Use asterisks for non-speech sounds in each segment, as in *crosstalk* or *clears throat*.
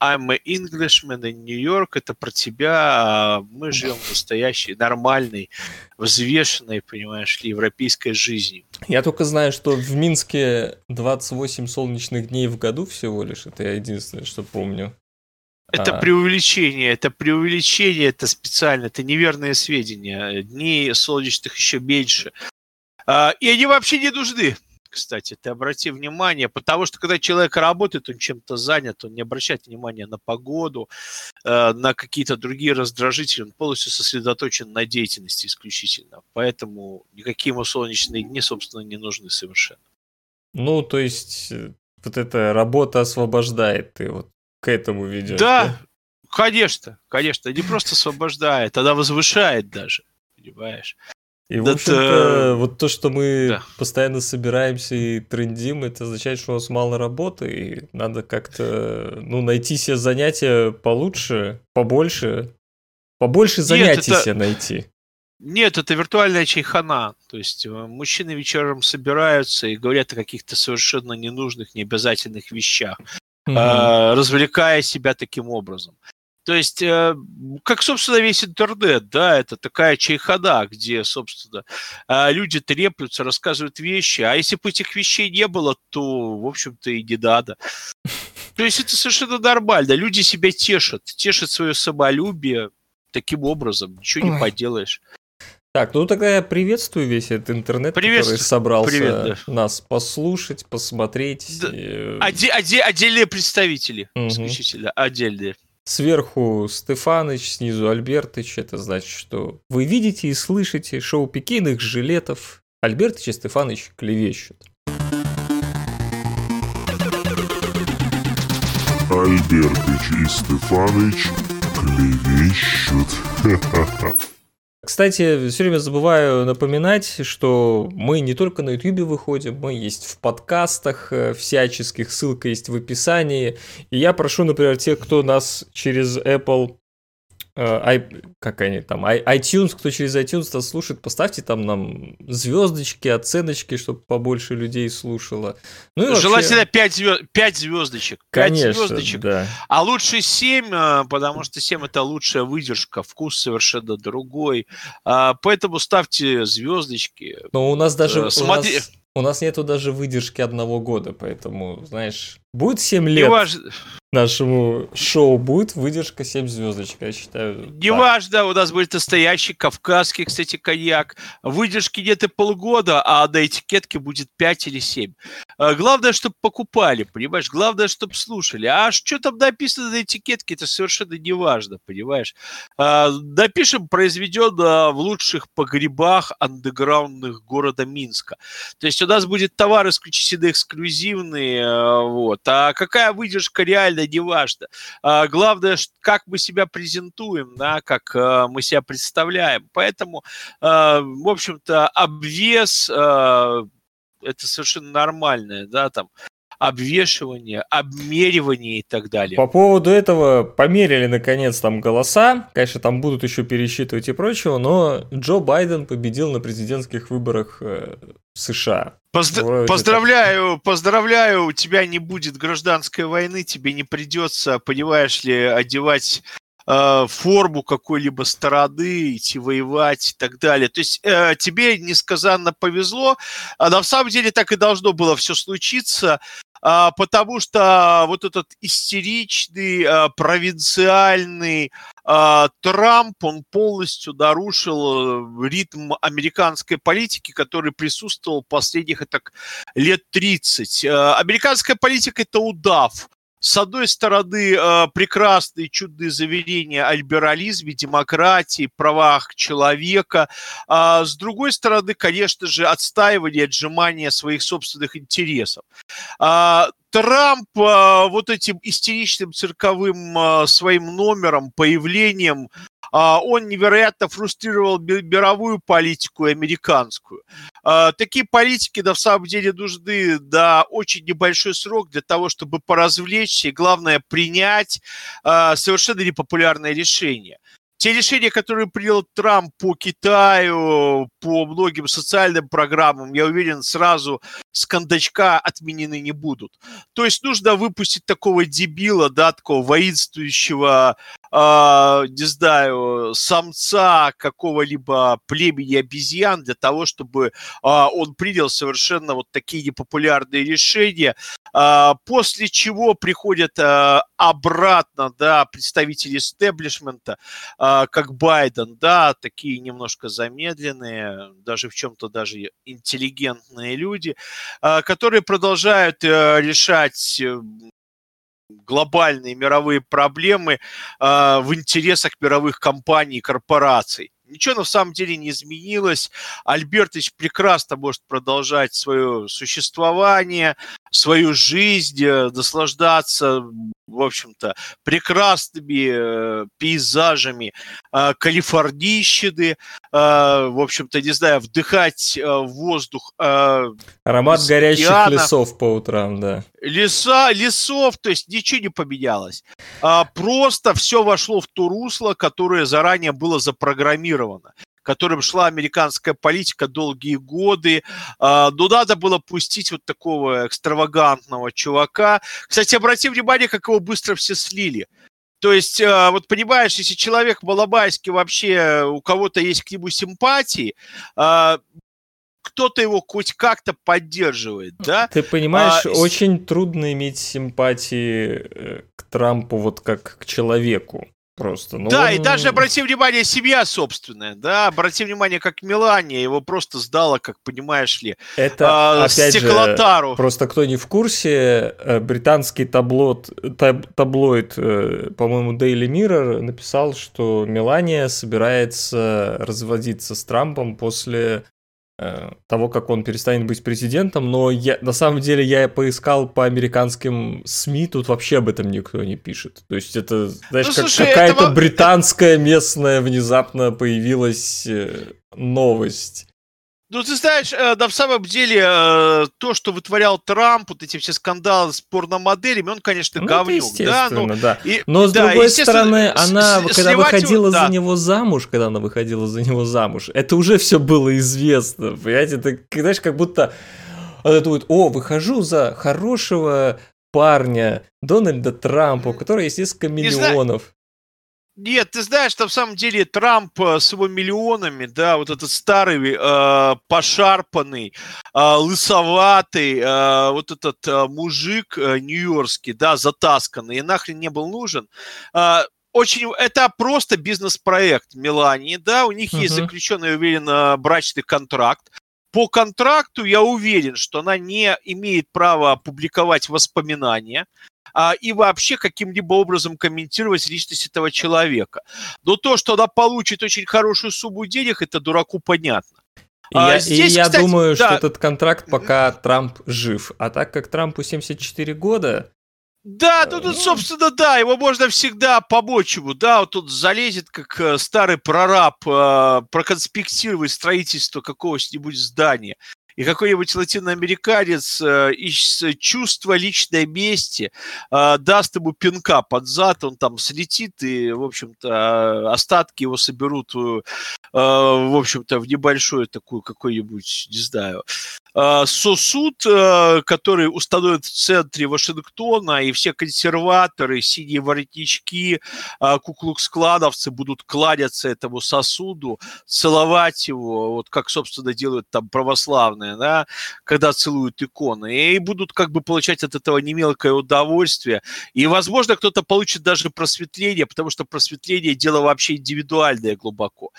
I'm an Englishman in New York, это про тебя, а мы живем настоящей, нормальной, взвешенной, понимаешь ли, европейской жизнью. Я только знаю, что в Минске 28 солнечных дней в году всего лишь, это я единственное, что помню. Это а... преувеличение, это преувеличение, это специально, это неверные сведения. Дней солнечных еще меньше. А, и они вообще не нужны кстати, ты обрати внимание, потому что когда человек работает, он чем-то занят, он не обращает внимания на погоду, э, на какие-то другие раздражители, он полностью сосредоточен на деятельности исключительно. Поэтому никакие ему солнечные дни, собственно, не нужны совершенно. Ну, то есть, э, вот эта работа освобождает, ты вот к этому ведешь. Да, да? конечно, конечно, не просто освобождает, она возвышает даже, понимаешь? И, в общем-то, вот то, что мы да. постоянно собираемся и трендим, это означает, что у нас мало работы, и надо как-то, ну, найти себе занятия получше, побольше, побольше занятий Нет, это... себе найти. Нет, это виртуальная чайхана. То есть э, мужчины вечером собираются и говорят о каких-то совершенно ненужных, необязательных вещах, э, развлекая себя таким образом. То есть, э, как, собственно, весь интернет, да, это такая чайхада, где, собственно, э, люди треплются, рассказывают вещи, а если бы этих вещей не было, то, в общем-то, и не надо. То есть это совершенно нормально. Люди себя тешат, тешат свое самолюбие таким образом, ничего не Ой. поделаешь. Так, ну тогда я приветствую весь этот интернет, который собрался Привет, да. нас послушать, посмотреть. Да. И... Оде- оде- отдельные представители, угу. исключительно, отдельные. Сверху Стефаныч, снизу Альбертыч. Это значит, что вы видите и слышите шоу пикейных жилетов. Альбертыч и Стефаныч клевещут. Альбертыч и Стефаныч клевещут. *laughs* Кстати, все время забываю напоминать, что мы не только на YouTube выходим, мы есть в подкастах э, всяческих, ссылка есть в описании. И я прошу, например, тех, кто нас через Apple Э, как они там, iTunes, кто через iTunes нас слушает, поставьте там нам звездочки, оценочки, чтобы побольше людей слушало. Ну, вообще... Желательно 5, звезд... 5 звездочек. 5 Конечно, звездочек. Да. А лучше 7, э, потому что 7 это лучшая выдержка, вкус совершенно другой. А, поэтому ставьте звездочки. Но у нас даже... Э, смотри... У нас... У нас нету даже выдержки одного года, поэтому, знаешь, будет 7 лет. Не нашему шоу будет выдержка 7 звездочек, я считаю. Неважно, у нас будет настоящий кавказский, кстати, коньяк. Выдержки нет и полгода, а на этикетке будет 5 или 7. А, главное, чтобы покупали, понимаешь? Главное, чтобы слушали. А что там написано на этикетке, это совершенно не важно, понимаешь? А, напишем, произведено в лучших погребах андеграундных города Минска. То есть у нас будет товар исключительно эксклюзивный, а, вот. А какая выдержка реально не важно. А, главное, как мы себя презентуем, да, как а, мы себя представляем. Поэтому, а, в общем-то, обвес это совершенно нормальное, да, там, обвешивание, обмеривание и так далее. По поводу этого померили наконец там голоса. Конечно, там будут еще пересчитывать и прочего, но Джо Байден победил на президентских выборах э, США. Позд- поздравляю, поздравляю, у тебя не будет гражданской войны, тебе не придется, понимаешь ли, одевать э, форму какой-либо стороны, идти воевать и так далее. То есть э, тебе несказанно повезло, а на самом деле так и должно было все случиться. А, потому что вот этот истеричный, а, провинциальный а, Трамп, он полностью нарушил э, ритм американской политики, который присутствовал последних так, лет 30. Американская политика – это удав с одной стороны, э, прекрасные чудные заверения о либерализме, демократии, правах человека, а с другой стороны, конечно же, отстаивание, отжимание своих собственных интересов. А Трамп вот этим истеричным цирковым э, своим номером, появлением а, он невероятно фрустрировал мировую политику американскую. А, такие политики, на самом деле, нужны на очень небольшой срок для того, чтобы поразвлечься и, главное, принять а, совершенно непопулярное решение. Те решения, которые принял Трамп по Китаю, по многим социальным программам, я уверен, сразу с кондачка отменены не будут. То есть нужно выпустить такого дебила, да, такого воинствующего, э, не знаю, самца какого-либо племени обезьян для того, чтобы э, он принял совершенно вот такие непопулярные решения, э, после чего приходят э, обратно, да, представители истеблишмента, э, как Байден, да, такие немножко замедленные, даже в чем-то даже интеллигентные люди, э, которые продолжают э, решать глобальные мировые проблемы э, в интересах мировых компаний и корпораций. Ничего на самом деле не изменилось. Альбертович прекрасно может продолжать свое существование, свою жизнь, э, наслаждаться, в общем-то, прекрасными э, пейзажами э, калифорнийщины, э, в общем-то, не знаю, вдыхать э, воздух. Э, Аромат горящих океана. лесов по утрам, да. Леса, лесов, то есть ничего не поменялось. А, просто все вошло в то русло, которое заранее было запрограммировано которым шла американская политика долгие годы. А, но надо было пустить вот такого экстравагантного чувака. Кстати, обрати внимание, как его быстро все слили. То есть, а, вот понимаешь, если человек Балабайский вообще, у кого-то есть к нему симпатии, а, кто-то его хоть как-то поддерживает, да? Ты понимаешь, а, очень трудно иметь симпатии э, к Трампу вот как к человеку просто. Ну, да, он... и даже обрати внимание, семья собственная, да, обрати внимание, как Мелания его просто сдала, как понимаешь ли, это а, опять стеклотару. Же, просто кто не в курсе, э, британский таблот, таб, таблоид, э, по-моему, Daily Mirror написал, что Мелания собирается разводиться с Трампом после того, как он перестанет быть президентом, но я, на самом деле я поискал по американским СМИ, тут вообще об этом никто не пишет. То есть это, знаешь, ну, как, какая-то этого... британская местная внезапно появилась э, новость. Ну, ты знаешь, э, да, в самом деле, э, то, что вытворял Трамп, вот эти все скандалы с порномоделями, он, конечно, ну, говнюк. Да, ну, да. И, Но, с да, другой стороны, она, когда выходила его, да. за него замуж, когда она выходила за него замуж, это уже все было известно, понимаете? Это, знаешь, как будто она думает, о, выхожу за хорошего парня Дональда Трампа, у которого есть несколько миллионов. Нет, ты знаешь, что в самом деле Трамп э, с его миллионами, да, вот этот старый, э, пошарпанный, э, лысоватый, э, вот этот э, мужик э, нью-йоркский, да, затасканный, и нахрен не был нужен. Э, очень, это просто бизнес-проект Мелании, да, у них uh-huh. есть заключенный, я уверен, брачный контракт. По контракту я уверен, что она не имеет права публиковать воспоминания а, и вообще каким-либо образом комментировать личность этого человека. Но то, что она получит очень хорошую сумму денег, это дураку понятно. И а, я, здесь, и я кстати, думаю, да. что этот контракт пока Трамп жив. А так как Трампу 74 года, да, ну тут, собственно, да, его можно всегда помочь ему, да, вот тут залезет, как э, старый прораб, э, проконспектировать строительство какого-нибудь здания и какой-нибудь латиноамериканец э, из чувства личной мести э, даст ему пинка под зад, он там слетит, и, в общем-то, остатки его соберут, э, в общем-то, в небольшую такую какой-нибудь, не знаю, э, сосуд, э, который установят в центре Вашингтона, и все консерваторы, синие воротнички, э, куклукс-кладовцы будут кланяться этому сосуду, целовать его, вот как, собственно, делают там православные, да, когда целуют иконы, и будут как бы получать от этого немелкое удовольствие. И, возможно, кто-то получит даже просветление, потому что просветление – дело вообще индивидуальное глубоко.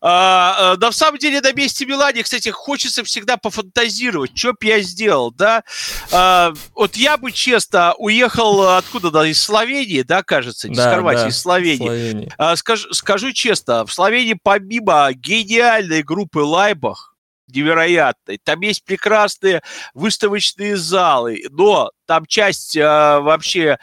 А, а, в самом деле, на месте Мелании, кстати, хочется всегда пофантазировать, что бы я сделал, да. А, вот я бы, честно, уехал откуда, да, из Словении, да, кажется, не да, с Хорватии, да, из Словении. Словении. А, скажу, скажу честно, в Словении помимо гениальной группы Лайбах, невероятной. Там есть прекрасные выставочные залы, но там часть а, вообще э,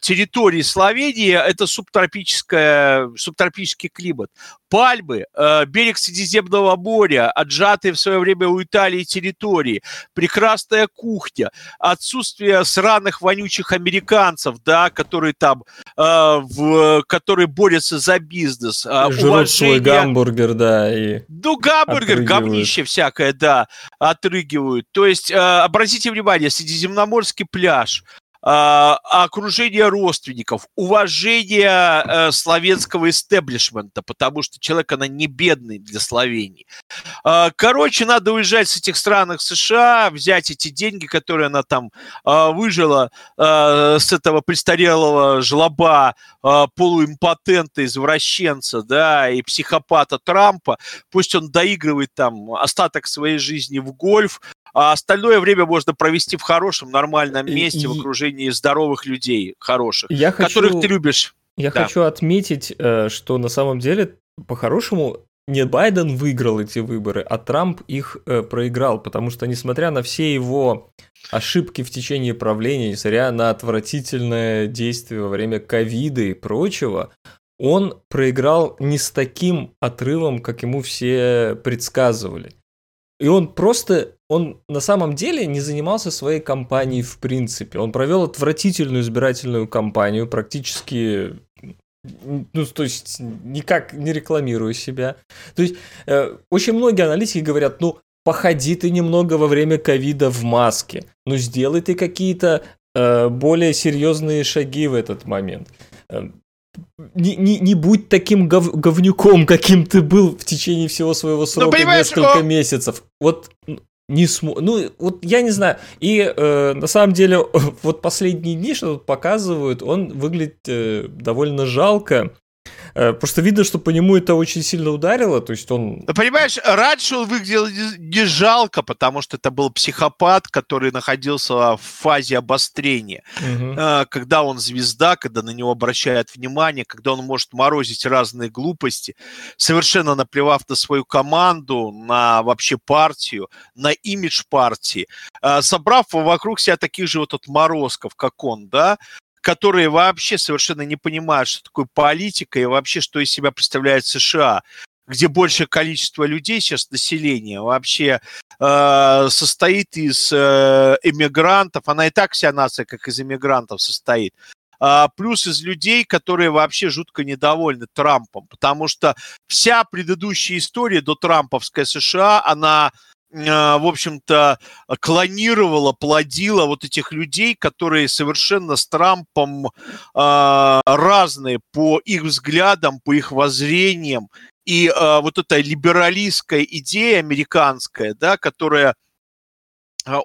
территории Словении это субтропическая, субтропический климат. Пальмы, э, берег Средиземного моря, отжатые в свое время у Италии территории, прекрасная кухня, отсутствие сраных вонючих американцев, да, которые там, э, в, которые борются за бизнес. Э, Жрут свой гамбургер, да, и Ну, гамбургер, говнище всякое, да, отрыгивают. То есть, э, обратите внимание, Средиземноморский пляж, окружение родственников, уважение э, славянского истеблишмента, потому что человек, она не бедный для Словении. А, Короче, надо уезжать с этих стран в США, взять эти деньги, которые она там а, выжила а, с этого престарелого жлоба, а, полуимпотента, извращенца, да, и психопата Трампа, пусть он доигрывает там остаток своей жизни в гольф, а остальное время можно провести в хорошем, нормальном И- месте, в и- окружении здоровых людей, хороших, я хочу... которых ты любишь. Я Да. хочу отметить, э, что на самом деле, по-хорошему, не Байден выиграл эти выборы, а Трамп их э, проиграл, потому что, несмотря на все его ошибки в течение правления, несмотря на отвратительное действие во время ковида и прочего, он проиграл не с таким отрывом, как ему все предсказывали. И он просто, он на самом деле не занимался своей кампанией в принципе. Он провел отвратительную избирательную кампанию, практически, ну, то есть, никак не рекламируя себя. То есть, э, очень многие аналитики говорят, ну, походи ты немного во время ковида в маске, ну, сделай ты какие-то э, более серьезные шаги в этот момент. Э, не, не, не будь таким гов- говнюком, каким ты был в течение всего своего срока понимаешь, несколько о- месяцев. Вот не смо... Ну, вот я не знаю. И э, на самом деле, *laughs* вот последние дни, что тут показывают, он выглядит э, довольно жалко. Э, просто видно, что по нему это очень сильно ударило. То есть он... Ну, понимаешь, раньше он выглядел не жалко, потому что это был психопат, который находился в фазе обострения. А, Когда он звезда, когда на него обращают внимание, когда он может морозить разные глупости, совершенно наплевав на свою команду, на вообще партию, на имидж партии, а, собрав вокруг себя таких же вот отморозков, как он, да, которые вообще совершенно не понимают, что такое политика и вообще, что из себя представляет США где большее количество людей сейчас, населения, вообще э, состоит из э, эмигрантов. Она и так вся нация, как из эмигрантов, состоит. А, плюс из людей, которые вообще жутко недовольны Трампом, потому что вся предыдущая история до Трамповской США, она в общем-то, клонировала, плодила вот этих людей, которые совершенно с Трампом э, разные по их взглядам, по их воззрениям. И вот эта либералистская идея американская, да, которая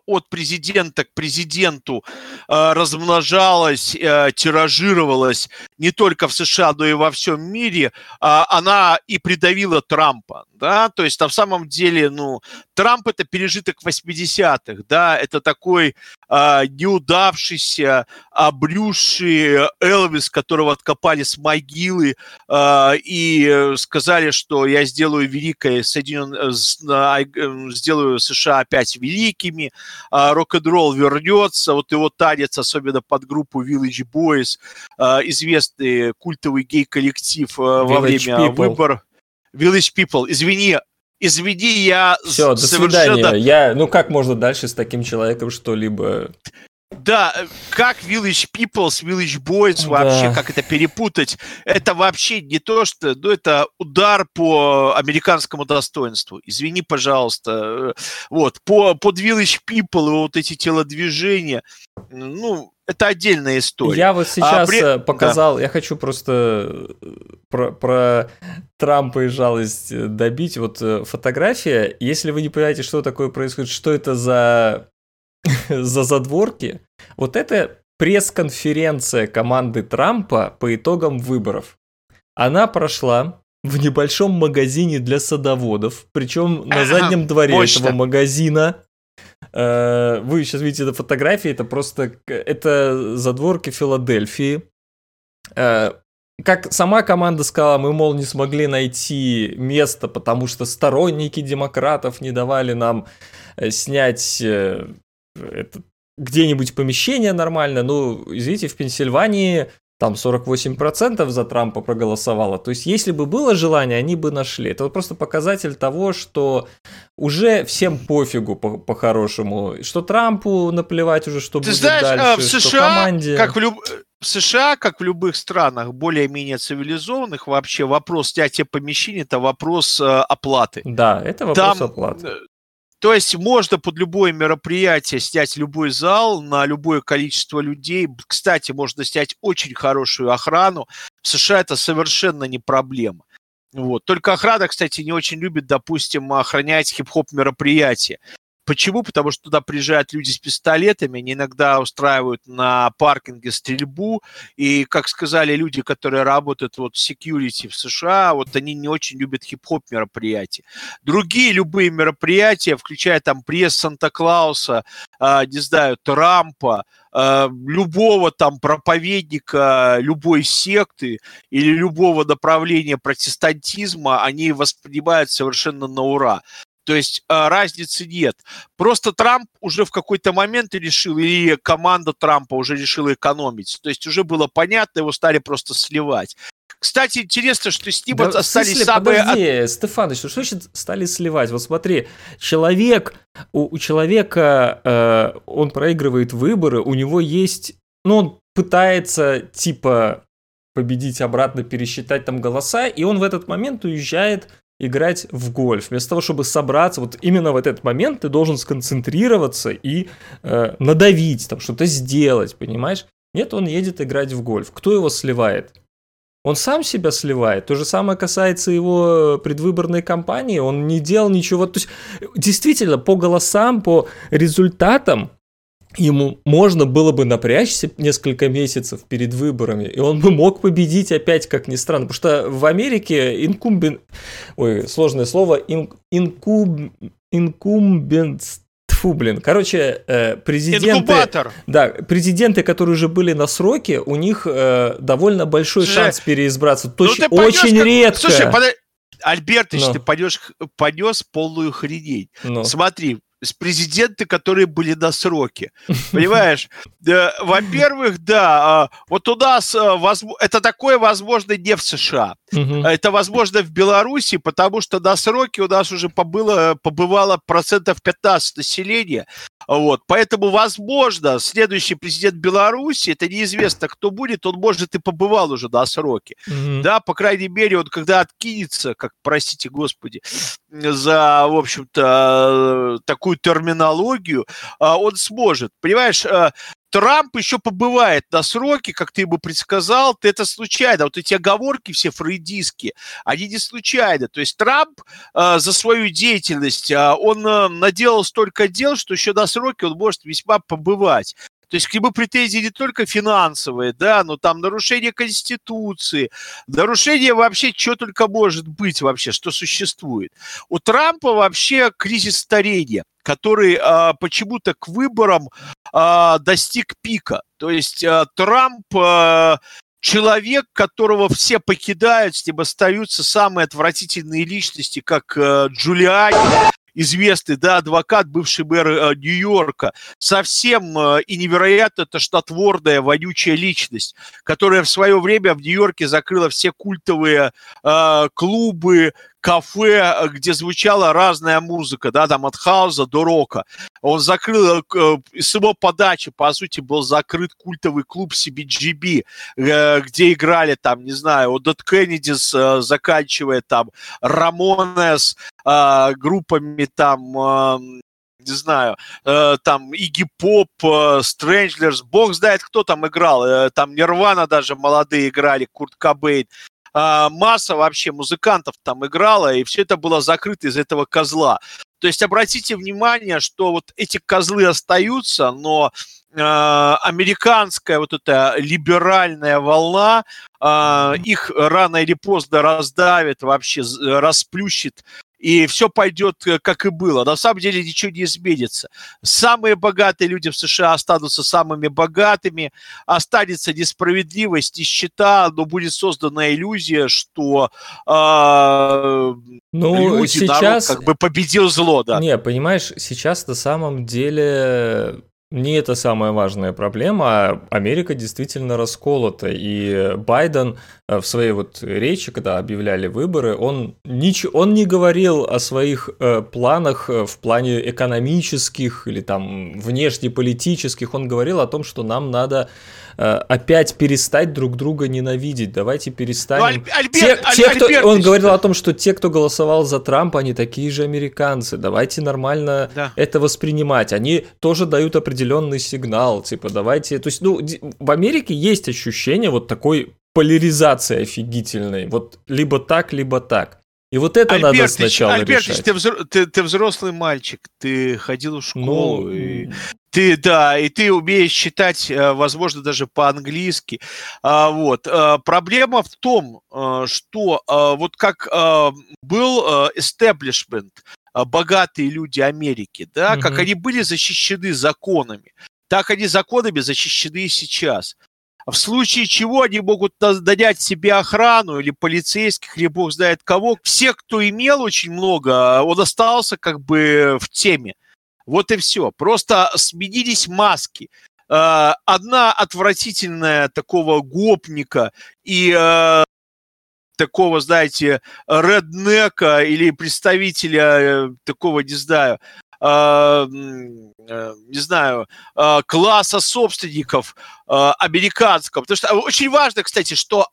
от президента к президенту э, размножалась, э, тиражировалась не только в США, но и во всем мире, а, она и придавила Трампа, да, то есть на самом деле, ну, Трамп это пережиток 80-х, да, это такой а, неудавшийся, обрюзший Элвис, которого откопали с могилы а, и сказали, что я сделаю великое Соединен... э, сделаю США опять великими, а, рок-н-ролл вернется, вот его танец, особенно под группу Village Boys, а, известный культовый гей-коллектив во время People. выборов. Village People, извини, извини, я Все, до совершенно... свидания. Я, ну как можно дальше с таким человеком что-либо... Да, э, как Village People с Village Boys Да. вообще, как это перепутать? Это вообще не то, что... Ну, это удар по американскому достоинству. Извини, пожалуйста. Э, Вот, по, под Village People и вот эти телодвижения, ну, это отдельная история. Я вот сейчас при- э, показал, я хочу просто про, про Трампа и жалость добить. Вот фотография, если вы не понимаете, что такое происходит, что это за, *laughs* за задворки, вот это пресс-конференция команды Трампа по итогам выборов. Она прошла в небольшом магазине для садоводов, причем на заднем дворе мощно. этого магазина. Э, Вы сейчас видите на фотографии, это просто это задворки Филадельфии. Э, Как сама команда сказала, мы, мол, не смогли найти место, потому что сторонники демократов не давали нам э, снять э, этот где-нибудь помещение нормально. Ну, извините, в Пенсильвании там 48% за Трампа проголосовало. То есть, если бы было желание, они бы нашли. Это вот просто показатель того, что уже всем пофигу по- по-хорошему. Что Трампу наплевать уже, что Ты будет знаешь, дальше, а, в что США, команде. как в, люб- в США, как в любых странах более-менее цивилизованных, вообще вопрос снятия помещения – это вопрос э, оплаты. Да, это вопрос Там, оплаты. То есть можно под любое мероприятие снять любой зал на любое количество людей. Кстати, можно снять очень хорошую охрану. В США это совершенно не проблема. Вот. Только охрана, кстати, не очень любит, допустим, охранять хип-хоп мероприятия. Почему? Потому что туда приезжают люди с пистолетами, они иногда устраивают на паркинге стрельбу, и, как сказали люди, которые работают вот в security в США, вот они не очень любят хип-хоп мероприятия. Другие любые мероприятия, включая там пресс Санта-Клауса, э, не знаю, Трампа, э, любого там проповедника любой секты или любого направления протестантизма, они воспринимают совершенно на ура. То есть э, разницы нет. Просто Трамп уже в какой-то момент решил, или команда Трампа уже решила экономить. То есть уже было понятно, его стали просто сливать. Кстати, интересно, что с ним Да, остались смысле, самые... от- подожди, Стефаныч, что значит стали сливать? Вот смотри, человек, у, у человека, э, он проигрывает выборы, у него есть, ну, он пытается, типа, победить обратно, пересчитать там голоса, и он в этот момент уезжает играть в гольф. Вместо того, чтобы собраться, вот именно в этот момент ты должен сконцентрироваться и э, надавить, там, что-то сделать, понимаешь? Нет, он едет играть в гольф. Кто его сливает? Он сам себя сливает. То же самое касается его предвыборной кампании. Он не делал ничего. То есть, действительно, по голосам, по результатам ему можно было бы напрячься несколько месяцев перед выборами, и он бы мог победить опять, как ни странно. Потому что в Америке инкумбен... Ой, сложное слово. Ин... Инкуб... Инкумбенс... Тьфу, блин. Короче, э, президенты... Инкубатор. Да, президенты, которые уже были на сроке, у них э, довольно большой Слушай, шанс переизбраться. Ну, Точ- ты пойдешь очень как- редко. Слушай, подо- Альбертыч, Ну. ты понес, понес полную хренень. Ну, Смотри, президенты, которые были на сроке. *laughs* Понимаешь? Во-первых, да, а, вот у нас а, это такое возможно не в США. мгм. Это возможно в Беларуси, потому что на сроке у нас уже побыло, побывало процентов 15 населения. Вот. Поэтому, возможно, следующий президент Беларуси, это неизвестно, кто будет, он, может, и побывал уже на сроке. Да, по крайней мере, он когда откинется, как, простите господи, за, в общем-то, такую терминологию, а, он сможет. Понимаешь, а, Трамп еще побывает на сроке, как ты ему предсказал, ты это случайно. Вот эти оговорки все фрейдистские, они не случайно. То есть Трамп а, за свою деятельность, а, он а, наделал столько дел, что еще на сроке он может весьма побывать. То есть к нему претензии не только финансовые, да, но там нарушение Конституции, нарушение вообще, что только может быть вообще, что существует. У Трампа вообще кризис старения, который а, почему-то к выборам а, достиг пика. То есть а, Трамп а, человек, которого все покидают, с ним остаются самые отвратительные личности, как э, Джулиани, известный, да, адвокат, бывший мэр э, Нью-Йорка, совсем э, и невероятно тошнотворная, вонючая личность, которая в свое время в Нью-Йорке закрыла все культовые э, клубы, кафе, э, где звучала разная музыка, да, там от хаоса до рока. Он закрыл, э, с его подачи, по сути, был закрыт культовый клуб CBGB, э, где играли там, не знаю, Dead Kennedys, э, заканчивая там Рамонес, э, группами там, э, не знаю, э, там Игги Поп, э, Стрэнджлерс, бог знает, кто там играл, э, там Нирвана даже молодые играли, Курт Кобейн. А, масса вообще музыкантов там играла, и все это было закрыто из этого козла. То есть обратите внимание, что вот эти козлы остаются, но э, американская вот эта либеральная волна, э, их рано или поздно раздавит, вообще расплющит, и все пойдет э, как и было. На самом деле ничего не изменится. Самые богатые люди в США останутся самыми богатыми, останется несправедливость, нищета, но будет создана иллюзия, что э, Ну, люди, народ сейчас... как бы победил зло, да. Не, понимаешь, сейчас на самом деле не это самая важная проблема, а Америка действительно расколота, и Байден э, в своей вот речи, когда объявляли выборы, он, нич... он не говорил о своих э, планах э, в плане экономических или там внешнеполитических, он говорил о том, что нам надо опять перестать друг друга ненавидеть. Давайте перестанем. Ну, Альберт, те, Аль, те, кто, Альберт, он говорил о том, что те, кто голосовал за Трампа, они такие же американцы. Давайте нормально да. это воспринимать. Они тоже дают определенный сигнал. Типа, давайте. То есть, ну, в Америке есть ощущение вот такой поляризации офигительной. Вот либо так, либо так. И вот это Альбертыч, надо сначала Альбертыч, решать. Ты, взро- ты, ты взрослый мальчик, ты ходил в школу, ну... и ты, да, и ты умеешь читать, э, возможно, даже по-английски. А, вот. А, проблема в том, э, что вот как был establishment, богатые люди Америки, да, угу. как они были защищены законами, так они законами защищены и сейчас в случае чего они могут нанять себе охрану или полицейских, или бог знает кого. Все, кто имел очень много, он остался как бы в теме. Вот и все. Просто сменились маски. Э, одна отвратительная такого гопника и э, такого, знаете, реднека или представителя э, такого, не знаю, не знаю, класса собственников американского. Потому что очень важно, кстати, что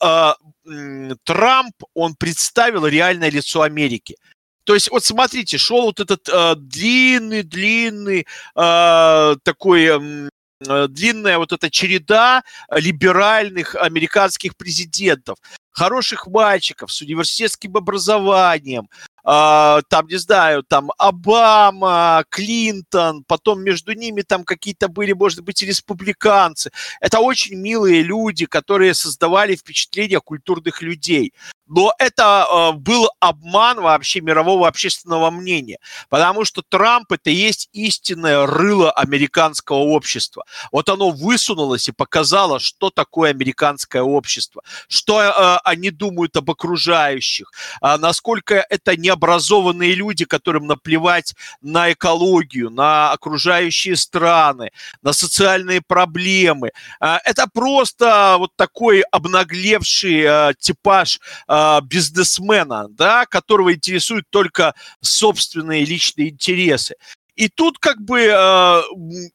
Трамп, он представил реальное лицо Америки. То есть, вот смотрите, шел вот этот длинный-длинный такой длинная вот эта череда либеральных американских президентов, хороших мальчиков с университетским образованием, Uh, там, не знаю, там Обама, Клинтон, потом между ними там какие-то были, может быть, и республиканцы. Это очень милые люди, которые создавали впечатление культурных людей. Но это э, был обман вообще мирового общественного мнения, потому что Трамп это есть истинное рыло американского общества. Вот оно высунулось и показало, что такое американское общество, что э, они думают об окружающих, э, насколько это необразованные люди, которым наплевать на экологию, на окружающие страны, на социальные проблемы. Э, это просто вот такой обнаглевший э, типаж э, бизнесмена, да, которого интересуют только собственные личные интересы. И тут как бы, э,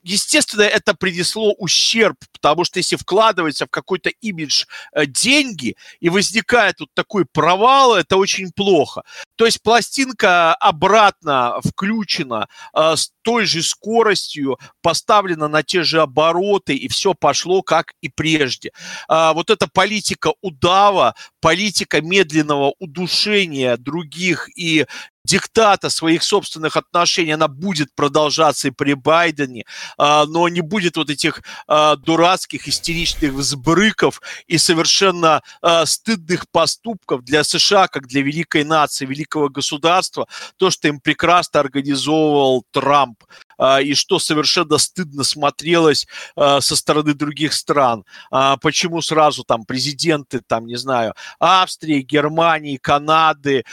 естественно, это принесло ущерб, потому что если вкладывается в какой-то имидж э, деньги и возникает вот такой провал, это очень плохо. То есть пластинка обратно включена э, с той же скоростью, поставлена на те же обороты, и все пошло как и прежде. Вот эта политика удава, политика медленного удушения других и диктата своих собственных отношений, она будет продолжаться и при Байдене, а, но не будет вот этих а, дурацких истеричных взбрыков и совершенно а, стыдных поступков для США, как для великой нации, великого государства, то, что им прекрасно организовывал Трамп. А, и что совершенно стыдно смотрелось а, со стороны других стран. А, почему сразу там президенты, там, не знаю, Австрии, Германии, Канады,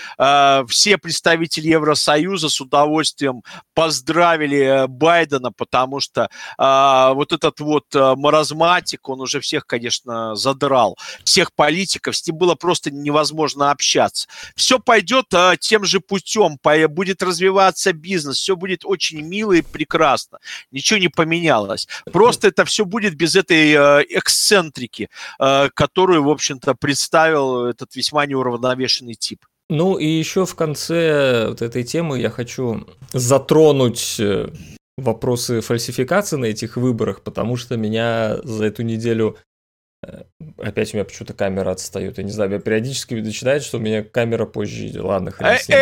все представители Евросоюза с удовольствием поздравили э, Байдена, потому что вот этот вот э, маразматик, он уже всех, конечно, задрал. Всех политиков, с ним было просто невозможно общаться. Все пойдет тем же путем, будет развиваться бизнес, все будет очень мило и прекрасно. Ничего не поменялось. Просто это все будет без этой э, эксцентрики, э, которую, в общем-то, представил этот весьма неуравновешенный тип. Ну и еще в конце вот этой темы я хочу затронуть э, вопросы фальсификации на этих выборах, потому что меня за эту неделю Опять у меня почему-то камера отстает. Я не знаю, я периодически начинает, что у меня камера позже. Ладно, хрен с ним.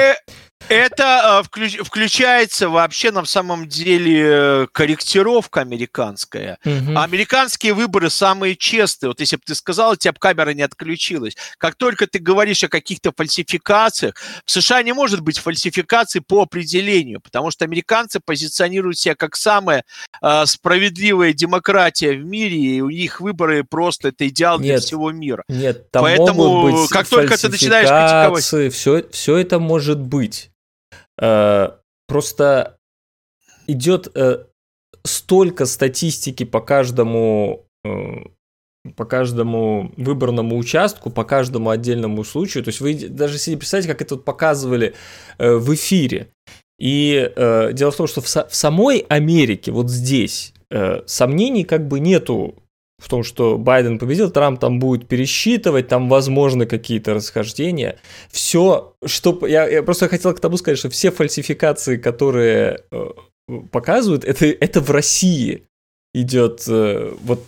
Это э, включ, включается вообще на самом деле э, корректировка американская. Угу. американские выборы самые честные. Вот если бы ты сказал, у тебя бы камера не отключилась. Как только ты говоришь о каких-то фальсификациях, в США не может быть фальсификации по определению, потому что американцы позиционируют себя как самая э, справедливая демократия в мире, и у них выборы просто это идеал нет, для всего мира. Нет, там Поэтому могут быть как только ты начинаешь критиковать... Все, все это может быть. Э, просто идет э, столько статистики по каждому э, по каждому выборному участку, по каждому отдельному случаю. То есть вы даже себе представьте, как это вот показывали э, в эфире. И э, дело в том, что в, в самой Америке, вот здесь, э, сомнений как бы нету в том, что Байден победил, Трамп там будет пересчитывать, там возможны какие-то расхождения. Все, что... Я, я просто хотел к тому сказать, что все фальсификации, которые э, показывают, это, это в России идет э, вот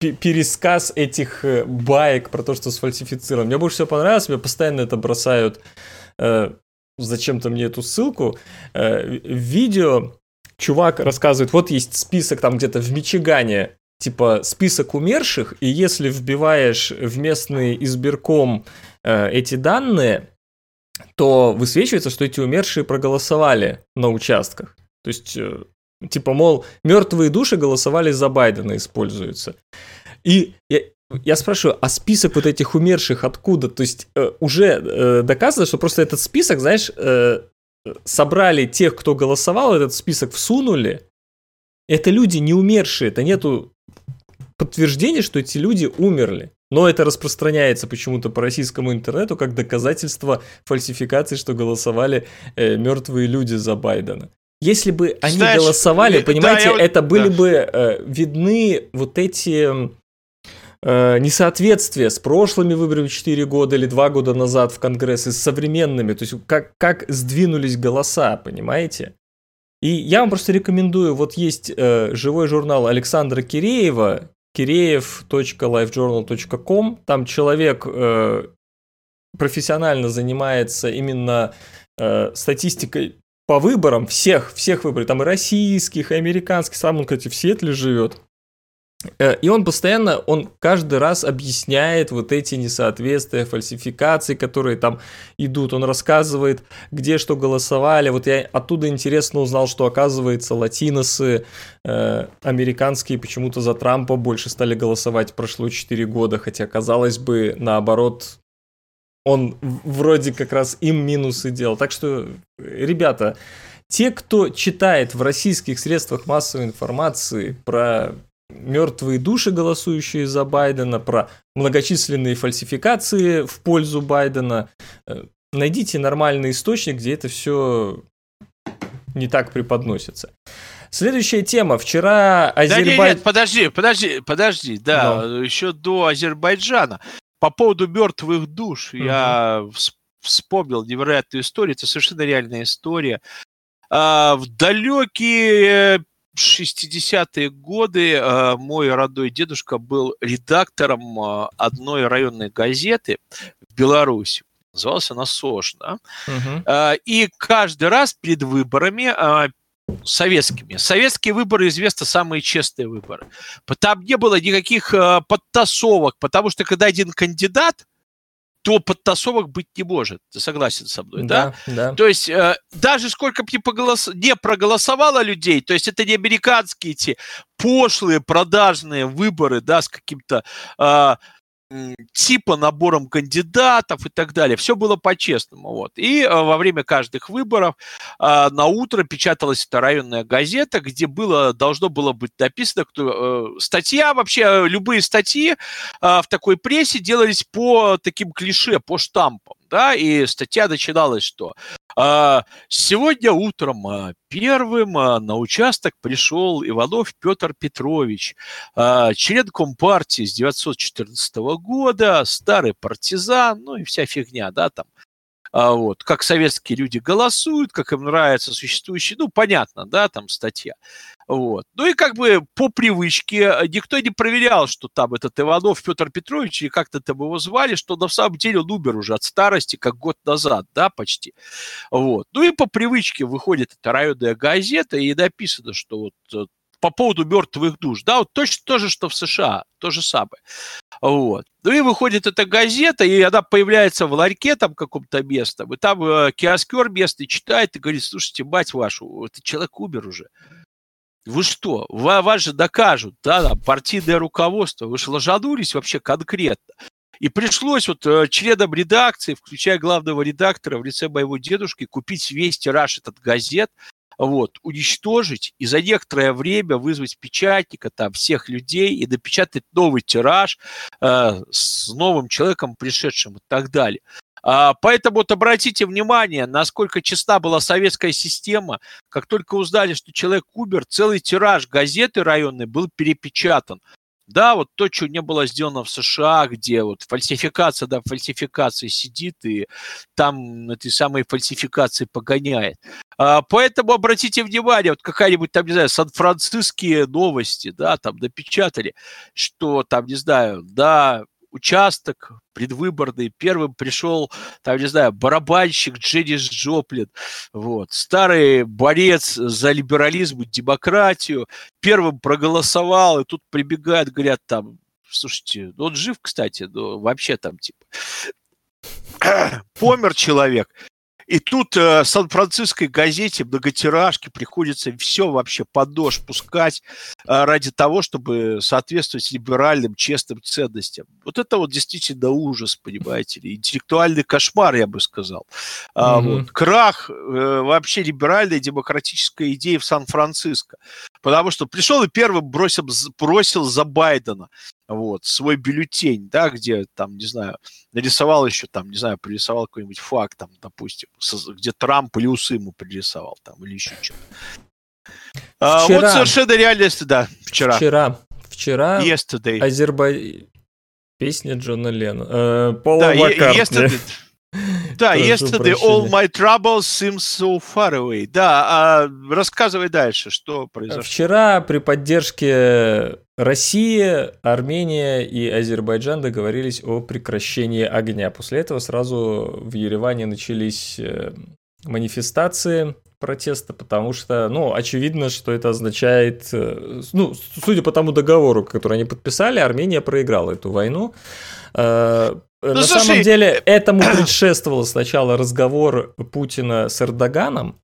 пересказ этих э, баек про то, что сфальсифицировано. Мне больше всего понравилось, мне постоянно это бросают э, зачем-то мне эту ссылку. Э, видео чувак рассказывает, вот есть список там где-то в Мичигане, типа список умерших, и если вбиваешь в местный избирком э, эти данные, то высвечивается, что эти умершие проголосовали на участках. То есть э, Типа, мол, мертвые души голосовали за Байдена, используются. И я, я спрашиваю, а список вот этих умерших откуда? То есть э, уже э, доказано, что просто этот список, знаешь, э, собрали тех, кто голосовал, этот список всунули. Это люди не умершие, это нету подтверждения, что эти люди умерли. Но это распространяется почему-то по российскому интернету как доказательство фальсификации, что голосовали э, мертвые люди за Байдена. Если бы они Знаешь, голосовали, э, понимаете, да, это были да. бы э, видны вот эти э, несоответствия с прошлыми выборами 4 года или 2 года назад в Конгресс и с современными. То есть как, как сдвинулись голоса, понимаете? И я вам просто рекомендую, вот есть э, живой журнал Александра Киреева, kireev.lifejournal.com, там человек э, профессионально занимается именно э, статистикой по выборам всех, всех выборов, там и российских, и американских, сам он, кстати, в Сиэтле живет. Э, и он постоянно, он каждый раз объясняет вот эти несоответствия, фальсификации, которые там идут. Он рассказывает, где что голосовали. Вот я оттуда интересно узнал, что оказывается латиносы э, американские почему-то за Трампа больше стали голосовать прошло 4 года, хотя казалось бы наоборот он вроде как раз им минусы делал. Так что, ребята, те, кто читает в российских средствах массовой информации про мертвые души, голосующие за Байдена, про многочисленные фальсификации в пользу Байдена, э, найдите нормальный источник, где это все не так преподносится. Следующая тема. Вчера Азербайджан... Да нет, нет, подожди, подожди, подожди, да, Но. еще до Азербайджана. По поводу мертвых душ угу. я вспомнил невероятную историю. Это совершенно реальная история. А, в далекие 60-е годы а, мой родной дедушка был редактором а, одной районной газеты в Беларуси. Назывался она СОЖ. Да? Угу. И каждый раз перед выборами советскими. Советские выборы, известно, самые честные выборы. Там не было никаких э, подтасовок, потому что когда один кандидат, то подтасовок быть не может. Ты согласен со мной, да? Да. да. То есть э, даже сколько бы не, поголос... не проголосовало людей, то есть это не американские эти пошлые продажные выборы, да, с каким-то э, типа набором кандидатов и так далее. Все было по-честному. Вот. И э, во время каждых выборов э, на утро печаталась эта районная газета, где было, должно было быть написано, кто, э, статья, вообще любые статьи в такой прессе делались по таким клише, по штампам. Да, и статья начиналась, что а, сегодня утром а, первым а, на участок пришел Иванов Петр Петрович, член Компартии с 1914 года, старый партизан, ну и вся фигня, да, там вот, как советские люди голосуют, как им нравится существующий, ну, понятно, да, там статья. Вот. Ну и как бы по привычке э, никто не проверял, что там этот Иванов Петр Петрович, или как-то там его звали, что на самом деле он умер уже от старости, как год назад, да, почти. Вот. Ну и по привычке выходит эта районная газета, и написано, что вот э, по поводу мертвых душ, да, вот точно то же, что в США, то же самое. Вот. Ну и выходит эта газета, и она появляется в ларьке там каком-то местном, и там э, киоскер местный читает и говорит, слушайте, мать вашу, этот человек умер уже. Вы что? Вас же докажут, да, там, партийное руководство. Вы же ложанулись вообще конкретно. И пришлось вот э, членам редакции, включая главного редактора в лице моего дедушки, купить весь тираж этот газет, вот, уничтожить и за некоторое время вызвать печатника, там, всех людей и напечатать новый тираж э, с новым человеком, пришедшим и так далее. А, поэтому вот обратите внимание, насколько чиста была советская система. Как только узнали, что человек умер, целый тираж газеты районной был перепечатан. Да, вот то, что не было сделано в США, где вот фальсификация, да, фальсификация сидит и там этой самой фальсификации погоняет. А, поэтому обратите внимание, вот какая-нибудь там, не знаю, сан-франциские новости, да, там напечатали, что там, не знаю, да, участок предвыборный. Первым пришел, там, не знаю, барабанщик Дженнис Джоплин, вот, старый борец за либерализм и демократию. Первым проголосовал, и тут прибегают, говорят, там, слушайте, ну он жив, кстати, но вообще там, типа, *clears throat* помер человек. И тут э, Сан-Франциской газете, многотиражке приходится все вообще под пускать э, ради того, чтобы соответствовать либеральным, честным ценностям. Вот это вот действительно ужас, понимаете ли, интеллектуальный кошмар, я бы сказал. Mm-hmm. А, вот, крах э, вообще либеральной демократической идеи в Сан-Франциско. Потому что пришел и первым бросил, бросил за Байдена вот, свой бюллетень, да, где там, не знаю, нарисовал еще там, не знаю, пририсовал какой-нибудь факт, там, допустим, где Трамп или усы ему пририсовал, там, или еще что-то. А, вот совершенно реальность, да, вчера. Вчера. Вчера. Yesterday. Азербай... Песня Джона Лена. Э, Пола да, yesterday. Да, yesterday all my troubles seem so far away. Да, а рассказывай дальше, что произошло. Вчера при поддержке России, Армения и Азербайджан договорились о прекращении огня. После этого сразу в Ереване начались э, манифестации протеста, потому что, ну, очевидно, что это означает, э, ну, судя по тому договору, который они подписали, Армения проиграла эту войну. Э, ну, На слушай... самом деле этому *clears throat* предшествовал сначала разговор Путина с Эрдоганом.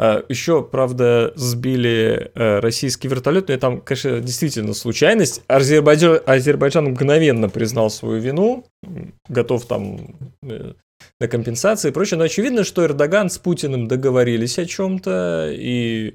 Э, Еще, правда, сбили российский вертолет, но это там, конечно, действительно случайность. Азербайджан, Азербайджан мгновенно признал свою вину, готов там на компенсации и прочее. Но очевидно, что Эрдоган с Путиным договорились о чем-то и э,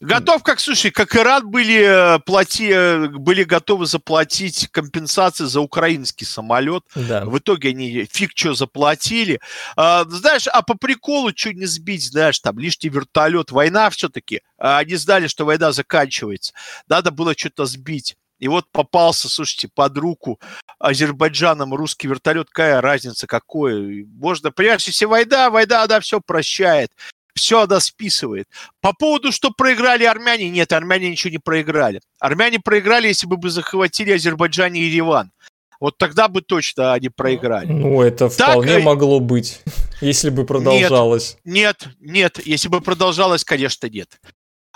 Готов, как, слушай, как Иран были, э, плати, э, были готовы заплатить компенсации за украинский самолет. Да. В итоге они фиг что заплатили. А, знаешь, а по приколу что не сбить, знаешь, там лишний вертолет, война все-таки. А они знали, что война заканчивается. Надо было что-то сбить. И вот попался, слушайте, под руку Азербайджаном русский вертолет, какая разница, какой. Можно, понимаешь, если война, война, она все прощает. Все она списывает. По поводу, что проиграли армяне, нет, армяне ничего не проиграли. Армяне проиграли, если бы бы захватили Азербайджан и Ереван. Вот тогда бы точно они проиграли. Ну, это так, вполне э, могло быть, *laughs* если бы продолжалось. Нет, нет, нет, если бы продолжалось, конечно, нет.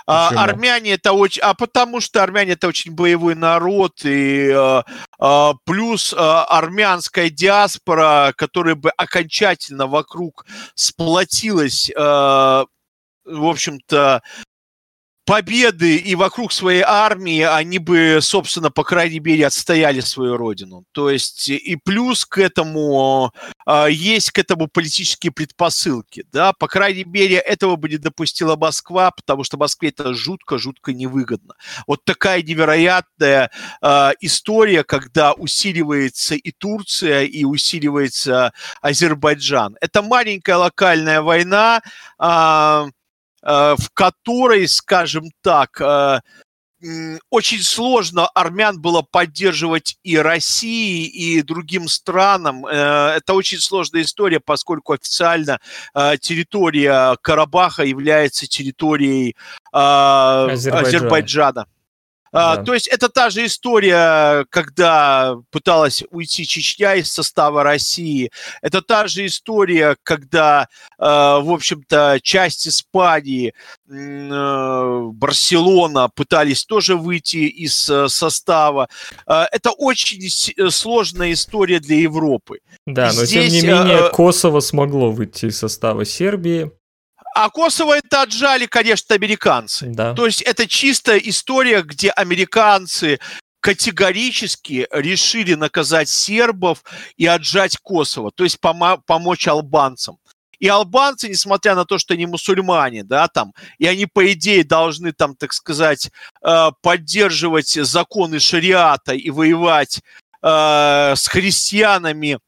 А, армяне это очень, а потому что армяне это очень боевой народ и а, а, плюс а, армянская диаспора, которая бы окончательно вокруг сплотилась, а, в общем-то, победы и вокруг своей армии они бы, собственно, по крайней мере, отстояли свою родину. То есть и плюс к этому э, есть к этому политические предпосылки. Да? По крайней мере, этого бы не допустила Москва, потому что Москве это жутко-жутко невыгодно. Вот такая невероятная э, история, когда усиливается и Турция, и усиливается Азербайджан. Это маленькая локальная война, Э, в которой, скажем так, э, очень сложно армян было поддерживать и России, и другим странам. Э, это очень сложная история, поскольку официально территория Карабаха является территорией Азербайджана. Азербайджана. А, да. То есть это та же история, когда пыталась уйти Чечня из состава России. Это та же история, когда, а, в общем-то, часть Испании, э, Барселона пытались тоже выйти из э, состава. А, это очень э, сложная история для Европы. Да, но Здесь, тем не менее Косово смогло выйти из состава Сербии. А Косово это отжали, конечно, американцы. Да. То есть это чистая история, где американцы категорически решили наказать сербов и отжать Косово, то есть помо- помочь албанцам. И албанцы, несмотря на то, что они мусульмане, да, там, и они, по идее, должны, там, так сказать, э, поддерживать законы шариата и воевать э, с христианами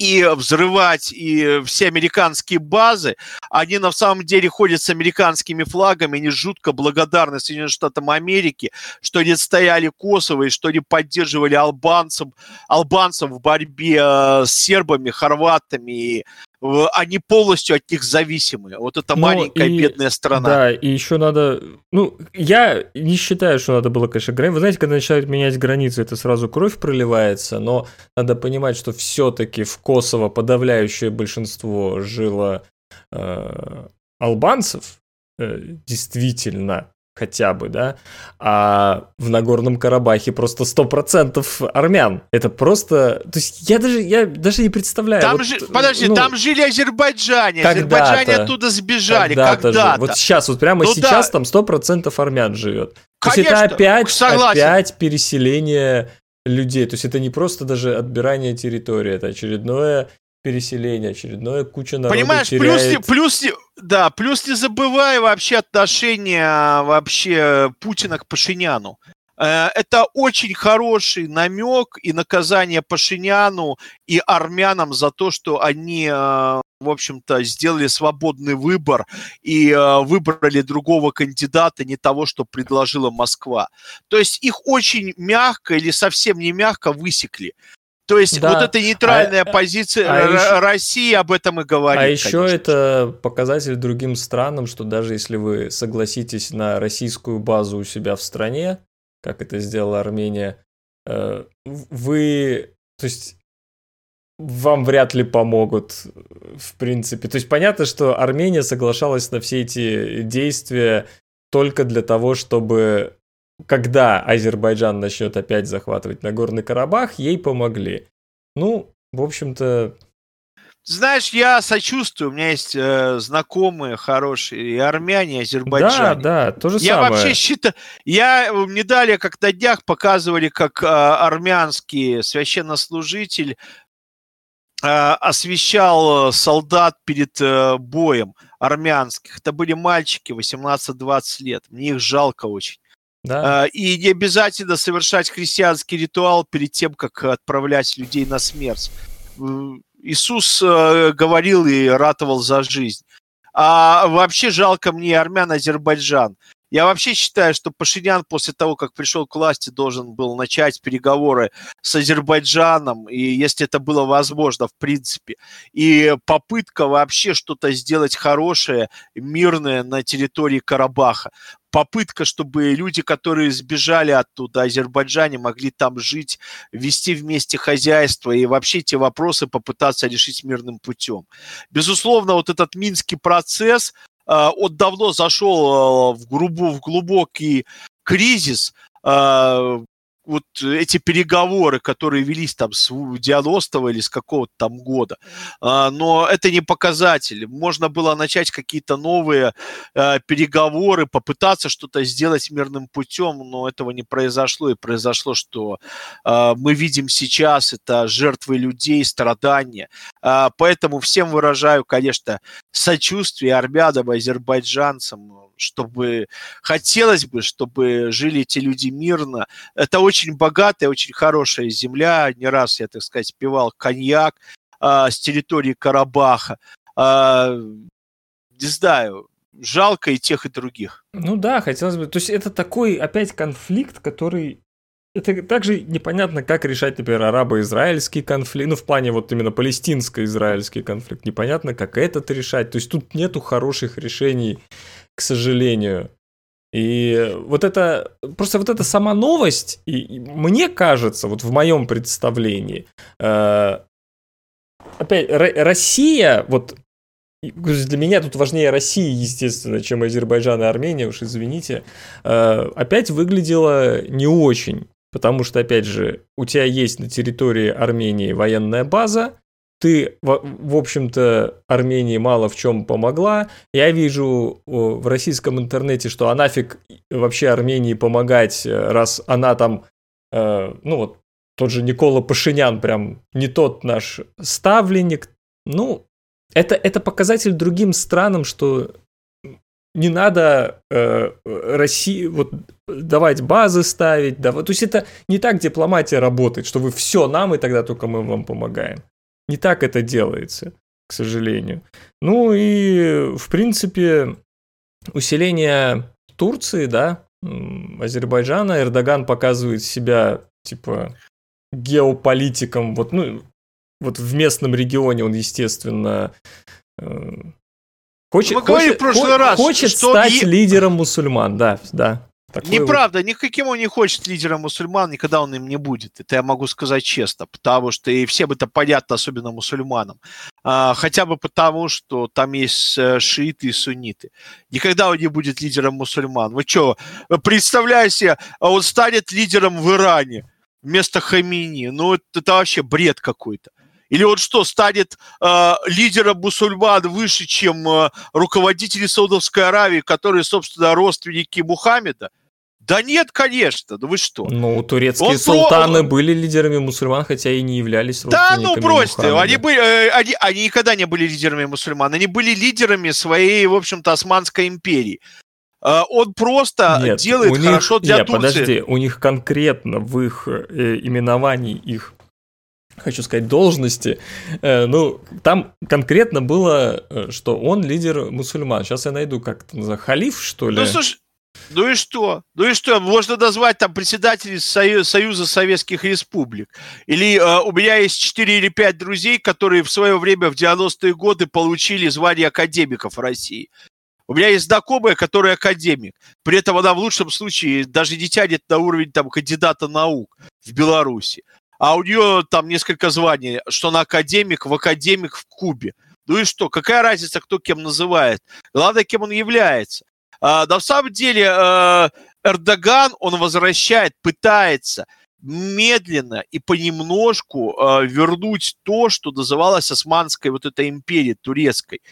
и взрывать и все американские базы, они на самом деле ходят с американскими флагами, они жутко благодарны Соединенным Штатам Америки, что они стояли Косово и что они поддерживали албанцев, албанцев в борьбе э, с сербами, хорватами и они полностью от них зависимы. Вот это ну, маленькая и, бедная страна. Да, и еще надо... Ну, я не считаю, что надо было, конечно, границы. Вы знаете, когда начинают менять границы, это сразу кровь проливается, но надо понимать, что все-таки в Косово подавляющее большинство жило э, албанцев, э, действительно хотя бы, да, а в Нагорном Карабахе просто 100% армян. Это просто... То есть я даже, я даже не представляю. Там вот, жи... Подожди, ну, там жили азербайджане, азербайджане оттуда сбежали когда-то. когда-то. Вот сейчас, вот прямо ну, сейчас да. там 100% армян живет. Конечно, То есть это опять, согласен. опять переселение людей. То есть это не просто даже отбирание территории, это очередное переселение, очередное куча народу Понимаешь, теряет... плюс, плюс, да, плюс не забывай вообще отношение вообще Путина к Пашиняну. Э, это очень хороший намек и наказание Пашиняну и армянам за то, что они, э, в общем-то, сделали свободный выбор и э, выбрали другого кандидата, не того, что предложила Москва. То есть их очень мягко или совсем не мягко высекли. То есть да. вот эта нейтральная а, позиция а еще, России об этом и говорит. А еще конечно. это показатель другим странам, что даже если вы согласитесь на российскую базу у себя в стране, как это сделала Армения, э, вы, то есть вам вряд ли помогут, в принципе. То есть понятно, что Армения соглашалась на все эти действия только для того, чтобы когда Азербайджан начнет опять захватывать Нагорный Карабах, ей помогли. Ну, в общем-то... Знаешь, я сочувствую, у меня есть э, знакомые хорошие, и армяне, и азербайджане. Да, да, то же я самое. вообще считаю, я мне далее, как на днях показывали, как э, армянский священнослужитель э, освещал солдат перед э, боем армянских. Это были мальчики 18-20 лет, мне их жалко очень. Да. А, и не обязательно совершать христианский ритуал перед тем, как отправлять людей на смерть. Иисус э, говорил и ратовал за жизнь. А вообще жалко мне армян Азербайджан. Я вообще считаю, что Пашинян после того, как пришел к власти, должен был начать переговоры с Азербайджаном, и если это было возможно, в принципе. И попытка вообще что-то сделать хорошее, мирное на территории Карабаха попытка, чтобы люди, которые сбежали оттуда, Азербайджане, могли там жить, вести вместе хозяйство и вообще эти вопросы попытаться решить мирным путем. Безусловно, вот этот минский процесс, э, он давно зашел э, в, грубо, в глубокий кризис, э, вот эти переговоры, которые велись там с 90-го или с какого-то там года. А, но это не показатель. Можно было начать какие-то новые э, переговоры, попытаться что-то сделать мирным путем, но этого не произошло. И произошло, что э, мы видим сейчас, это жертвы людей, страдания. А, поэтому всем выражаю, конечно, сочувствие армянам, азербайджанцам, чтобы хотелось бы, чтобы жили эти люди мирно. Это очень богатая, очень хорошая земля. Не раз я, так сказать, пивал коньяк а, с территории Карабаха. А, не знаю, жалко и тех, и других. Ну да, хотелось бы. То есть это такой опять конфликт, который это также непонятно, как решать, например, арабо-израильский конфликт, ну, в плане вот именно палестинско-израильский конфликт. Непонятно, как этот решать. То есть тут нету хороших решений к сожалению. И вот это, просто вот эта сама новость, и, и мне кажется, вот в моем представлении, э, опять, Россия, вот для меня тут важнее Россия, естественно, чем Азербайджан и Армения, уж извините, э, опять выглядела не очень. Потому что, опять же, у тебя есть на территории Армении военная база, ты, в, общем-то, Армении мало в чем помогла. Я вижу в российском интернете, что а нафиг вообще Армении помогать, раз она там, э, ну вот, тот же Никола Пашинян прям не тот наш ставленник. Ну, это, это показатель другим странам, что не надо э, России вот давать базы ставить, давать. то есть это не так дипломатия работает, что вы все нам и тогда только мы вам помогаем. Не так это делается, к сожалению. Ну и в принципе усиление Турции, да, Азербайджана, Эрдоган показывает себя типа геополитиком, вот ну вот в местном регионе он естественно э, Хочет, Мы говорили в прошлый раз, хочет что стать е... лидером мусульман, да, да. Такой Неправда, вот... никаким он не хочет лидером мусульман, никогда он им не будет. Это я могу сказать честно, потому что и всем это понятно, особенно мусульманам. А, хотя бы потому, что там есть э, шииты и сунниты. Никогда он не будет лидером мусульман. Вы что, представляете, он станет лидером в Иране вместо Хамини. Ну, это, это вообще бред какой-то. Или он что, станет э, лидером мусульман выше, чем э, руководители Саудовской Аравии, которые, собственно, родственники Мухаммеда? Да нет, конечно, да вы что? Ну, турецкие он султаны про... были лидерами мусульман, хотя и не являлись родственниками Да, ну бросьте, они, были, э, они, они никогда не были лидерами мусульман, они были лидерами своей, в общем-то, Османской империи. Э, он просто нет, делает них, хорошо для нет, Турции. подожди, у них конкретно в их э, именовании их хочу сказать, должности. Э, ну, там конкретно было, э, что он лидер мусульман. Сейчас я найду, как это называется, халиф, что ли? Ну, слушай, ну и что? Ну и что? Можно назвать там председателей Союза Советских Республик. Или э, у меня есть 4 или 5 друзей, которые в свое время в 90-е годы получили звание академиков России. У меня есть знакомая, которая академик. При этом она в лучшем случае даже не тянет на уровень там, кандидата наук в Беларуси а у нее там несколько званий, что она академик, в академик в Кубе. Ну и что, какая разница, кто кем называет? Главное, кем он является. А, на самом деле а, Эрдоган, он возвращает, пытается медленно и понемножку а, вернуть то, что называлось Османской вот этой империей турецкой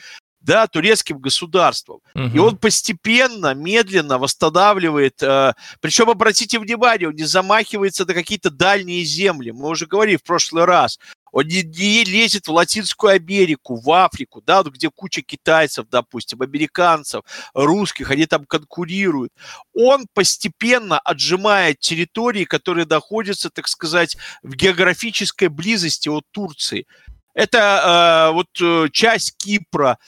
да, турецким государством. Угу. И он постепенно, медленно восстанавливает, э, причем, обратите внимание, он не замахивается на какие-то дальние земли. Мы уже говорили в прошлый раз. Он не, не лезет в Латинскую Америку, в Африку, да, вот где куча китайцев, допустим, американцев, русских, они там конкурируют. Он постепенно отжимает территории, которые находятся, так сказать, в географической близости от Турции. Это э, вот э, часть Кипра,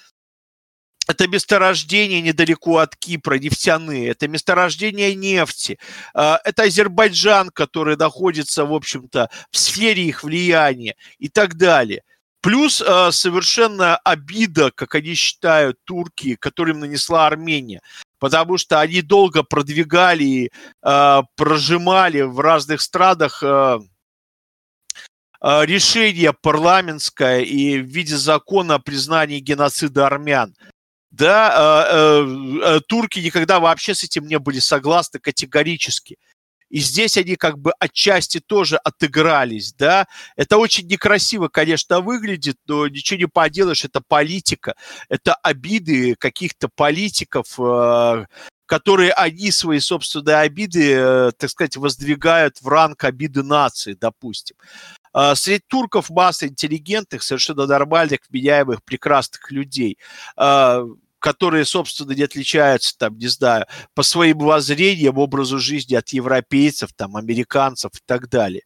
это месторождение недалеко от Кипра, нефтяные, это месторождение нефти, а, это Азербайджан, который находится, в общем-то, в сфере их влияния и так далее. Плюс а, совершенно обида, как они считают, турки, которым нанесла Армения. Потому что они долго продвигали, а, прожимали в разных странах решение парламентское и в виде закона о признании геноцида армян да, э, э, э, турки никогда вообще с этим не были согласны категорически. И здесь они как бы отчасти тоже отыгрались, да. Это очень некрасиво, конечно, выглядит, но ничего не поделаешь, это политика, это обиды каких-то политиков, э, которые они свои собственные обиды, э, так сказать, воздвигают в ранг обиды нации, допустим. А, среди турков масса интеллигентных, совершенно нормальных, вменяемых, прекрасных людей а, которые, собственно, не отличаются, там, не знаю, по своим воззрениям, образу жизни от европейцев, там, американцев и так далее.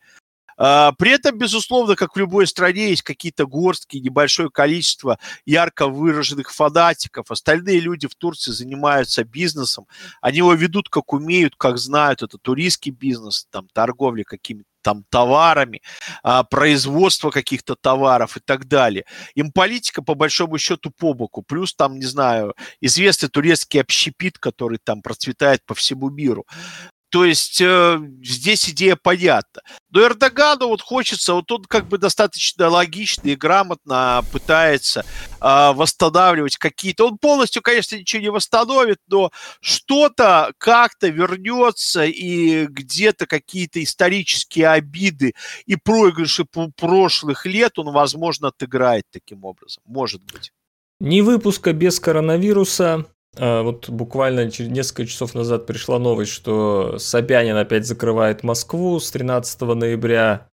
А, при этом, безусловно, как в любой стране, есть какие-то горстки, небольшое количество ярко выраженных фанатиков. Остальные люди в Турции занимаются бизнесом. Они его ведут как умеют, как знают. Это туристский бизнес, там, торговля какими-то там товарами, а, производство каких-то товаров и так далее. Им политика по большому счету по боку. Плюс там, не знаю, известный турецкий общепит, который там процветает по всему миру. То есть э, здесь идея понятна. Но Эрдогану вот хочется, вот он как бы достаточно логично и грамотно пытается э, восстанавливать какие-то... Он полностью, конечно, ничего не восстановит, но что-то как-то вернется и где-то какие-то исторические обиды и проигрыши прошлых лет он, возможно, отыграет таким образом. Может быть. Ни выпуска без коронавируса, вот буквально несколько часов назад пришла новость, что Собянин опять закрывает Москву с 13 ноября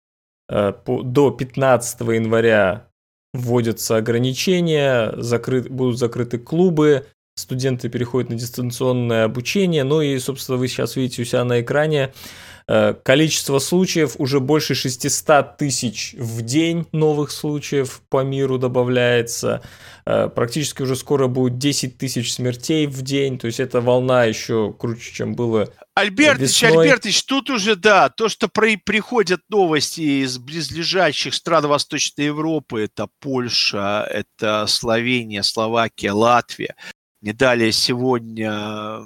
э, до 15 января вводятся ограничения, закрыт, будут закрыты клубы, студенты переходят на дистанционное обучение. Ну и, собственно, вы сейчас видите у себя на экране количество случаев уже больше 600 тысяч в день новых случаев по миру добавляется. Э, практически уже скоро будет 10 тысяч смертей в день. То есть эта волна еще круче, чем было Альбертович, весной. Альбертович, тут уже, да, то, что при, приходят новости из близлежащих стран Восточной Европы, это Польша, это Словения, Словакия, Латвия. Не далее сегодня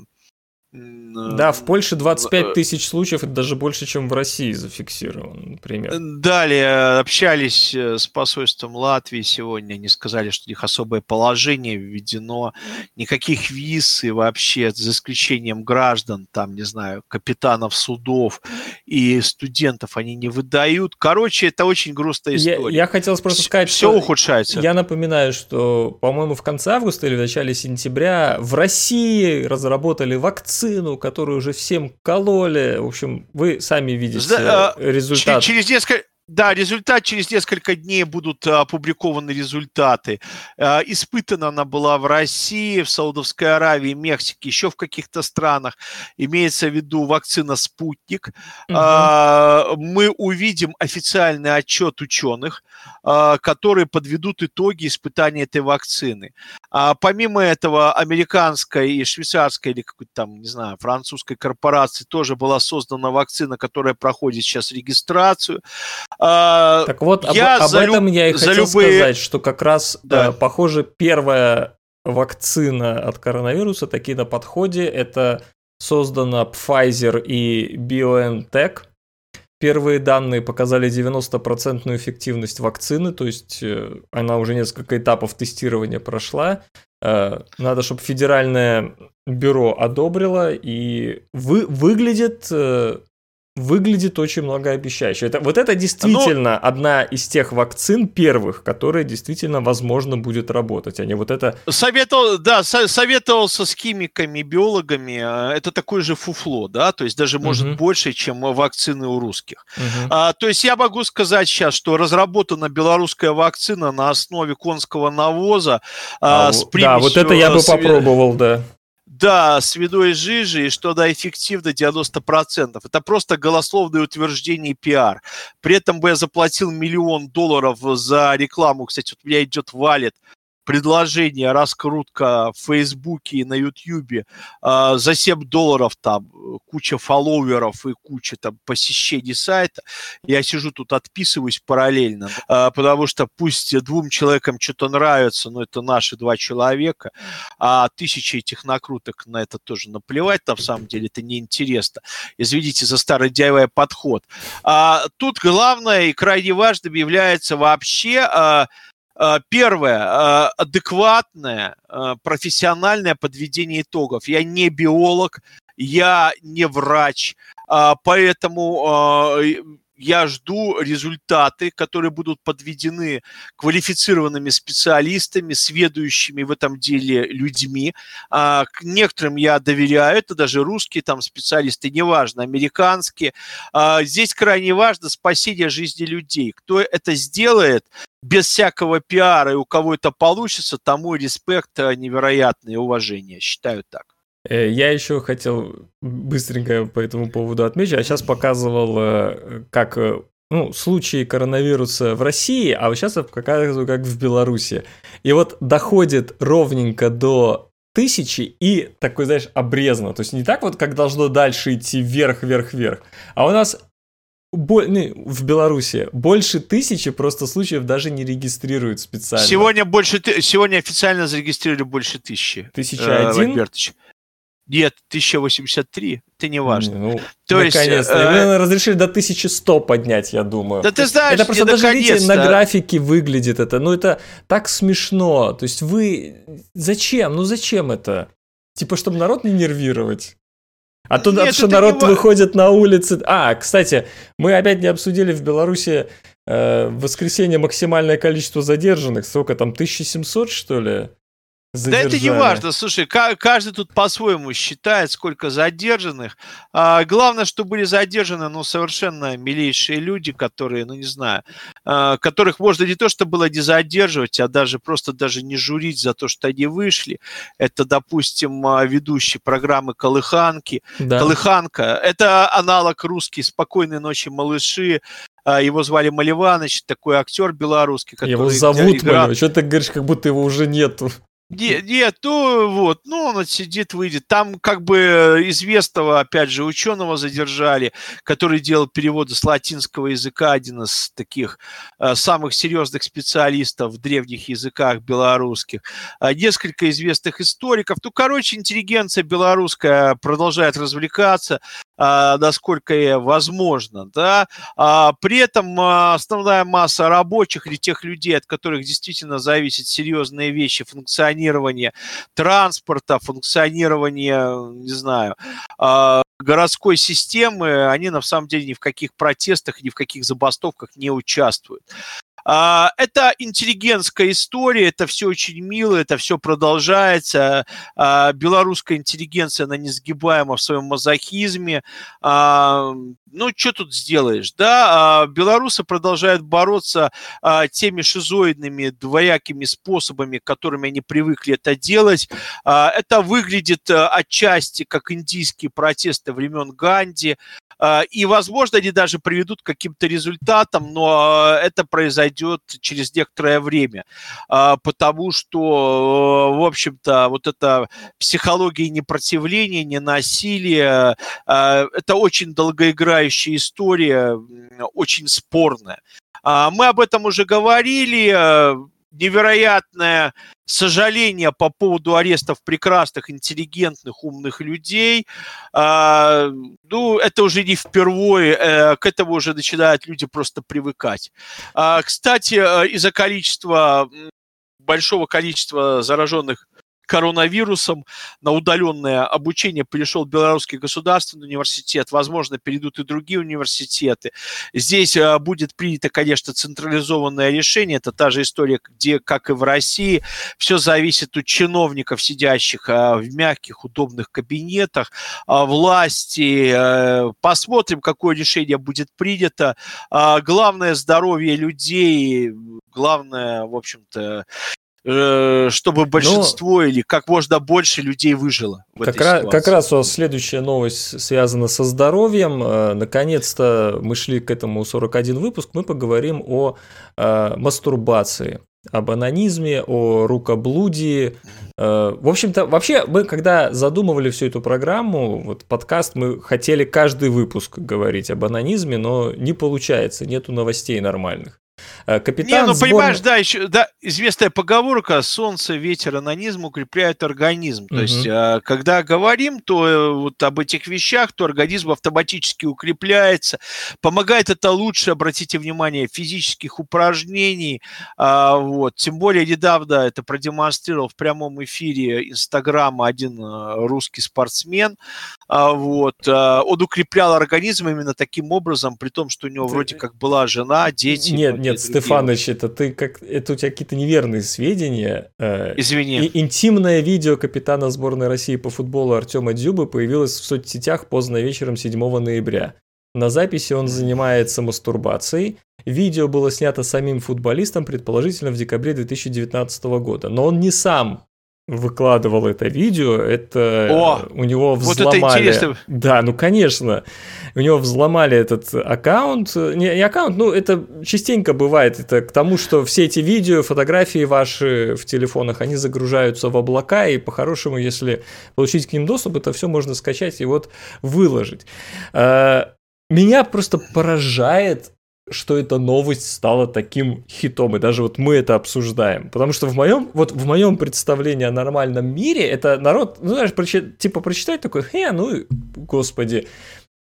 да, в Польше 25 э, тысяч случаев, это даже больше, чем в России зафиксировано, например. Далее общались э, с посольством Латвии сегодня, они сказали, что у них особое положение введено, никаких виз и вообще, за исключением граждан, там, не знаю, капитанов судов и студентов они не выдают. Короче, это очень грустная история. Я, я хотел просто сказать, Все что ухудшается. Я напоминаю, что, по-моему, в конце августа или в начале сентября в России разработали вакцину вакцину, которую уже всем кололи. В общем, вы сами видите да, результат. Через несколько, да, результат через несколько дней будут а, опубликованы результаты. А, испытана она была в России, в Саудовской Аравии, Мексике, еще в каких-то странах. Имеется в виду вакцина «Спутник». Угу. Мы увидим официальный отчет ученых, которые подведут итоги испытания этой вакцины. Помимо этого, американская и швейцарская или какой-то там, не знаю, французской корпорации тоже была создана вакцина, которая проходит сейчас регистрацию. А, так вот, я об, об этом я и хотел любые... сказать, что как раз, да. э, похоже, первая вакцина от коронавируса таки на подходе. Это создана Pfizer и BioNTech. Первые данные показали 90% эффективность вакцины, то есть э, она уже несколько этапов тестирования прошла. Э, надо, чтобы федеральное бюро одобрило, и вы, выглядит выглядит очень многообещающе. Это, вот это действительно Но... одна из тех вакцин первых, которая действительно, возможно, будет работать, а не вот это... Советовал, да, со- советовался с химиками, биологами, а, это такое же фуфло, да, то есть даже, может, угу. больше, чем вакцины у русских. Угу. А, то есть я могу сказать сейчас, что разработана белорусская вакцина на основе конского навоза а, а, с примесью... Да, вот это я бы попробовал, да. Да, с видой жижи, и что она эффективна 90%. Это просто голословное утверждение пиар. При этом бы я заплатил миллион долларов за рекламу. Кстати, вот у меня идет валет предложение, раскрутка в Фейсбуке и на Ютьюбе э, за 7 долларов там куча фолловеров и куча там посещений сайта, я сижу тут отписываюсь параллельно, э, потому что пусть двум человекам что-то нравится, но это наши два человека, а тысячи этих накруток на это тоже наплевать, на самом деле это неинтересно. Извините за старый DIY подход. А, тут главное и крайне важным является вообще э, первое, э, адекватное, э, профессиональное подведение итогов. Я не биолог, я не врач, поэтому я жду результаты, которые будут подведены квалифицированными специалистами, сведущими в этом деле людьми. К некоторым я доверяю, это даже русские там специалисты, неважно, американские. Здесь крайне важно спасение жизни людей. Кто это сделает, без всякого пиара, и у кого это получится, тому респект э, невероятное уважение. Считаю так. Э, я еще хотел быстренько по этому поводу отметить. Я сейчас показывал, э, как ну, случаи коронавируса в России, а вот сейчас я показываю, как в Беларуси. И вот доходит ровненько до тысячи и такой, знаешь, обрезано. То есть не так вот, как должно дальше идти вверх, вверх, вверх. А у нас Бо- ну, в Беларуси больше тысячи просто случаев даже не регистрируют специально. Сегодня больше сегодня официально зарегистрировали больше тысячи. Тысяча один? Э, Нет, 1083, это не важно. Ну, То наконец-то. Есть, э... разрешили до 1100 поднять, я думаю. Да ты знаешь, Это просто даже, видите, на графике выглядит это. Ну, это так смешно. То есть вы... Зачем? Ну, зачем это? Типа, чтобы народ не нервировать. А тут Нет, что народ не... выходит на улицы. А, кстати, мы опять не обсудили в Беларуси э, в воскресенье максимальное количество задержанных. Сколько там, 1700, что ли? Задержали. Да это не важно, слушай, каждый тут по-своему считает, сколько задержанных. А, главное, что были задержаны, ну, совершенно милейшие люди, которые, ну, не знаю, а, которых можно не то, что было не задерживать, а даже просто даже не журить за то, что они вышли. Это, допустим, а, ведущий программы «Колыханки». Да. «Колыханка» — это аналог русский «Спокойной ночи, малыши», а, его звали Маливаныч, такой актер белорусский, который... Его зовут играл... Малев, что ты говоришь, как будто его уже нету. Нет, нет, ну вот, ну он сидит, выйдет. Там как бы известного, опять же, ученого задержали, который делал переводы с латинского языка, один из таких э, самых серьезных специалистов в древних языках белорусских. Э, несколько известных историков. Ну, короче, интеллигенция белорусская продолжает развлекаться, э, насколько возможно, да. А, при этом э, основная масса рабочих или тех людей, от которых действительно зависят серьезные вещи, функционируют функционирование транспорта, функционирование, не знаю, а, городской системы, они на самом деле ни в каких протестах, ни в каких забастовках не участвуют. А, это интеллигентская история, это все очень мило, это все продолжается. А, белорусская интеллигенция, она несгибаема в своем мазохизме. А, ну, что тут сделаешь, да? Белорусы продолжают бороться теми шизоидными двоякими способами, которыми они привыкли это делать. Это выглядит отчасти как индийские протесты времен Ганди. И, возможно, они даже приведут к каким-то результатам, но это произойдет произойдет через некоторое время, а, потому что, в общем-то, вот эта психология непротивления, ненасилия, а, это очень долгоиграющая история, очень спорная. А, мы об этом уже говорили, невероятное сожаление по поводу арестов прекрасных, интеллигентных, умных людей. А, ну, это уже не впервые, э, к этому уже начинают люди просто привыкать. А, кстати, э, из-за количества большого количества зараженных коронавирусом на удаленное обучение перешел Белорусский государственный университет, возможно, перейдут и другие университеты. Здесь а, будет принято, конечно, централизованное решение, это та же история, где, как и в России, все зависит от чиновников, сидящих а, в мягких, удобных кабинетах, а, власти. Э, посмотрим, какое решение будет принято. Главное здоровье людей, главное, в общем-то, Э, чтобы большинство Но... или как можно больше людей выжило. В как, раз, как раз у вас следующая новость связана со здоровьем. Э, наконец-то мы шли к этому 41 выпуск. Мы поговорим о э, мастурбации об анонизме, о рукоблудии. Э, в общем-то, вообще мы, когда задумывали всю эту программу, вот подкаст, мы хотели каждый выпуск говорить об анонизме, но не получается, нету новостей нормальных. Э, капитан Не, ну сборной... понимаешь, да, еще да, известная поговорка «солнце, ветер, анонизм укрепляют организм». То угу. есть, э, когда говорим то э, вот об этих вещах, то организм автоматически укрепляется. Помогает это лучше, обратите внимание, физических упражнений. А, вот. Тем более недавно это продемонстрировал в прямом эфире Инстаграма один русский спортсмен. А, вот. Он укреплял организм именно таким образом, при том, что у него вроде как была жена, дети. Нет, нет, Стефаныч, это ты как это у тебя какие-то неверные сведения. Э, Извини. И интимное видео капитана сборной России по футболу Артема Дзюбы появилось в соцсетях поздно вечером 7 ноября. На записи он занимается мастурбацией. Видео было снято самим футболистом, предположительно в декабре 2019 года. Но он не сам выкладывал это видео, это О, у него взломали. Вот это интересно. Да, ну конечно. У него взломали этот аккаунт. Не, не аккаунт, ну это частенько бывает. Это к тому, что все эти видео, фотографии ваши в телефонах, они загружаются в облака, и по-хорошему, если получить к ним доступ, это все можно скачать и вот выложить. А, меня просто поражает что эта новость стала таким хитом, и даже вот мы это обсуждаем. Потому что в моем, вот в моем представлении о нормальном мире, это народ, ну, знаешь, типа прочитать такой, э, ну, господи,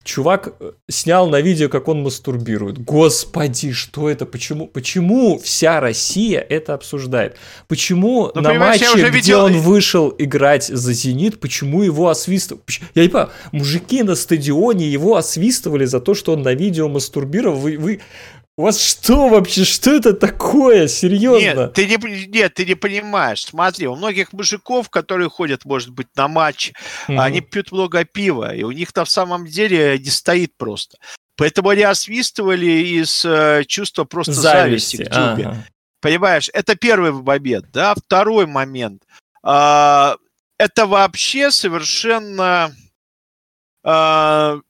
Чувак э, снял на видео, как он мастурбирует. Господи, что это? Почему, почему вся Россия это обсуждает? Почему ну, на матче, где видел... он вышел играть за «Зенит», почему его освистывали? Я не понимаю, мужики на стадионе его освистывали за то, что он на видео мастурбировал. Вы, вы, У вас что вообще? Что это такое? Серьезно? Нет, ты не, нет, ты не понимаешь. Смотри, у многих мужиков, которые ходят, может быть, на матч, mm-hmm. они пьют много пива, и у них там в самом деле не стоит просто. Поэтому они освистывали из э, чувства просто зависти, зависти к Дюбе. Ага. Понимаешь, это первый момент, да. Второй момент. Э, это вообще совершенно э,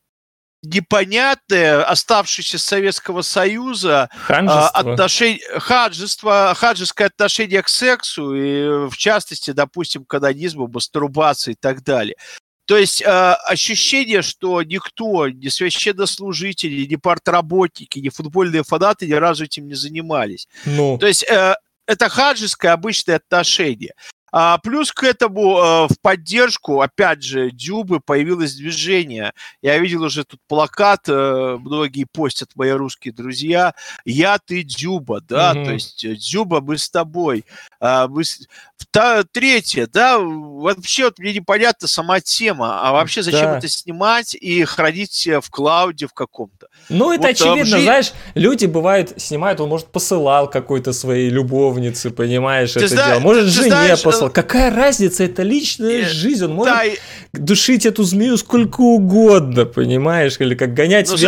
непонятное, оставшееся Советского Союза Ханжество. отношение, хаджество, хаджеское отношение к сексу, и в частности, допустим, к анонизму, мастурбации и так далее. То есть э, ощущение, что никто, ни священнослужители, ни партработники, ни футбольные фанаты ни разу этим не занимались. Ну. То есть э, это хаджеское обычное отношение. А, плюс к этому а, в поддержку, опять же, Дюбы появилось движение. Я видел уже тут плакат, а, многие постят мои русские друзья. Я, ты, Дюба, да, угу. то есть э, Дюба, мы с тобой. А, мы с... Та, третье, да, вообще вот мне непонятна сама тема, а вообще зачем да. это снимать и хранить в клауде в каком-то? Ну, это вот, очевидно, жи... знаешь, люди бывают, снимают, он, может, посылал какой-то своей любовнице, понимаешь, ты это зна... дело. Может, жене знаешь, посылал смысл? Какая разница? Это личная жизнь. Он может душить эту змею сколько угодно, понимаешь? Или как гонять ну, даже,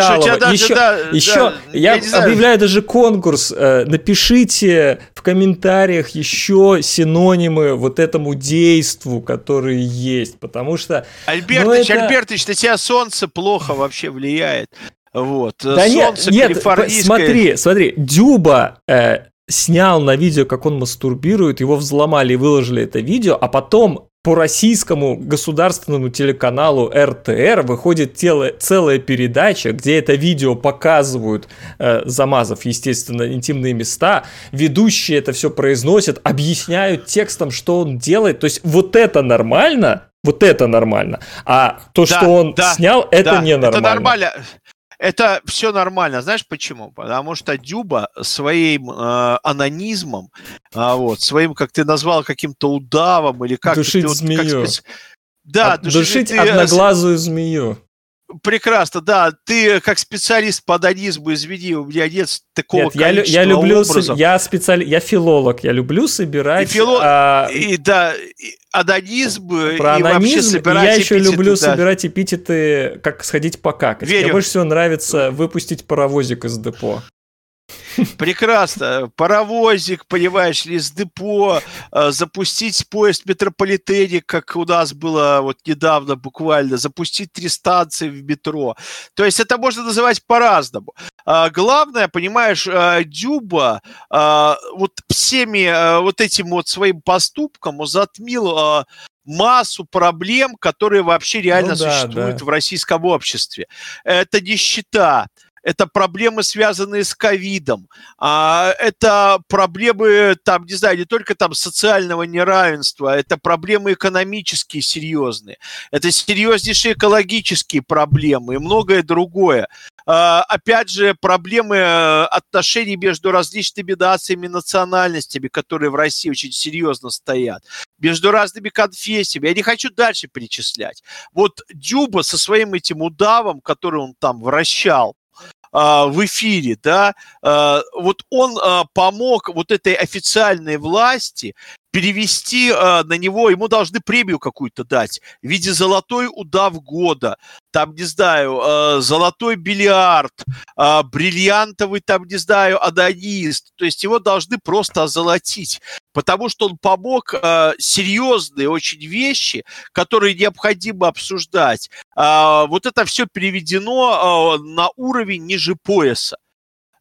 еще, да, еще да, я, я объявляю даже конкурс. Э, напишите в комментариях еще синонимы вот этому действу, которые есть. Потому что... Альбертыч, ну, это... Альбертыч, на тебя солнце плохо вообще влияет. Вот. Да солнце нет, нет, смотри, смотри, Дюба э, снял на видео, как он мастурбирует, его взломали и выложили это видео, а потом по российскому государственному телеканалу РТР выходит тело, целая передача, где это видео показывают, э, замазав, естественно, интимные места. Ведущие это все произносят, объясняют текстом, что он делает. То есть вот это нормально, вот это нормально. А то, да, что он да, снял, это да, ненормально. Это нормально. Это все нормально. Знаешь почему? Потому что Дюба своим э, анонизмом, э, вот, своим, как ты назвал, каким-то удавом или как... Душить ты, змею. Как. Да, От, душить, душить ты... одноглазую змею. Прекрасно, да. Ты как специалист по донизму, извини, у меня нет такого нет, я, я люблю, образов. я специали, я филолог, я люблю собирать. И, фило... а... и да, и адонизм Про и вообще собирать Я еще эпитеты, люблю да. собирать эпитеты, как сходить покакать. Верю. Мне больше всего нравится выпустить паровозик из депо. Прекрасно. Паровозик, понимаешь ли, с депо, э, запустить поезд метрополитене, как у нас было вот недавно буквально, запустить три станции в метро. То есть это можно называть по-разному. А, главное, понимаешь, э, Дюба э, вот всеми вот этим вот своим поступком затмил массу проблем, которые вообще реально ну, да, существуют да. в российском обществе. Это нищета, это проблемы, связанные с ковидом, а, это проблемы, там, не знаю, не только там социального неравенства, это проблемы экономические серьезные, это серьезнейшие экологические проблемы и многое другое. А, опять же, проблемы э, отношений между различными нациями национальностями, которые в России очень серьезно стоят, между разными конфессиями. Я не хочу дальше перечислять. Вот Дюба со своим этим удавом, который он там вращал, в эфире, да, а, вот он а, помог вот этой официальной власти перевести э, на него, ему должны премию какую-то дать в виде золотой удав года, там, не знаю, э, золотой бильярд, э, бриллиантовый, там, не знаю, анонист. То есть его должны просто озолотить, потому что он помог э, серьезные очень вещи, которые необходимо обсуждать. Э, вот это все переведено э, на уровень ниже пояса.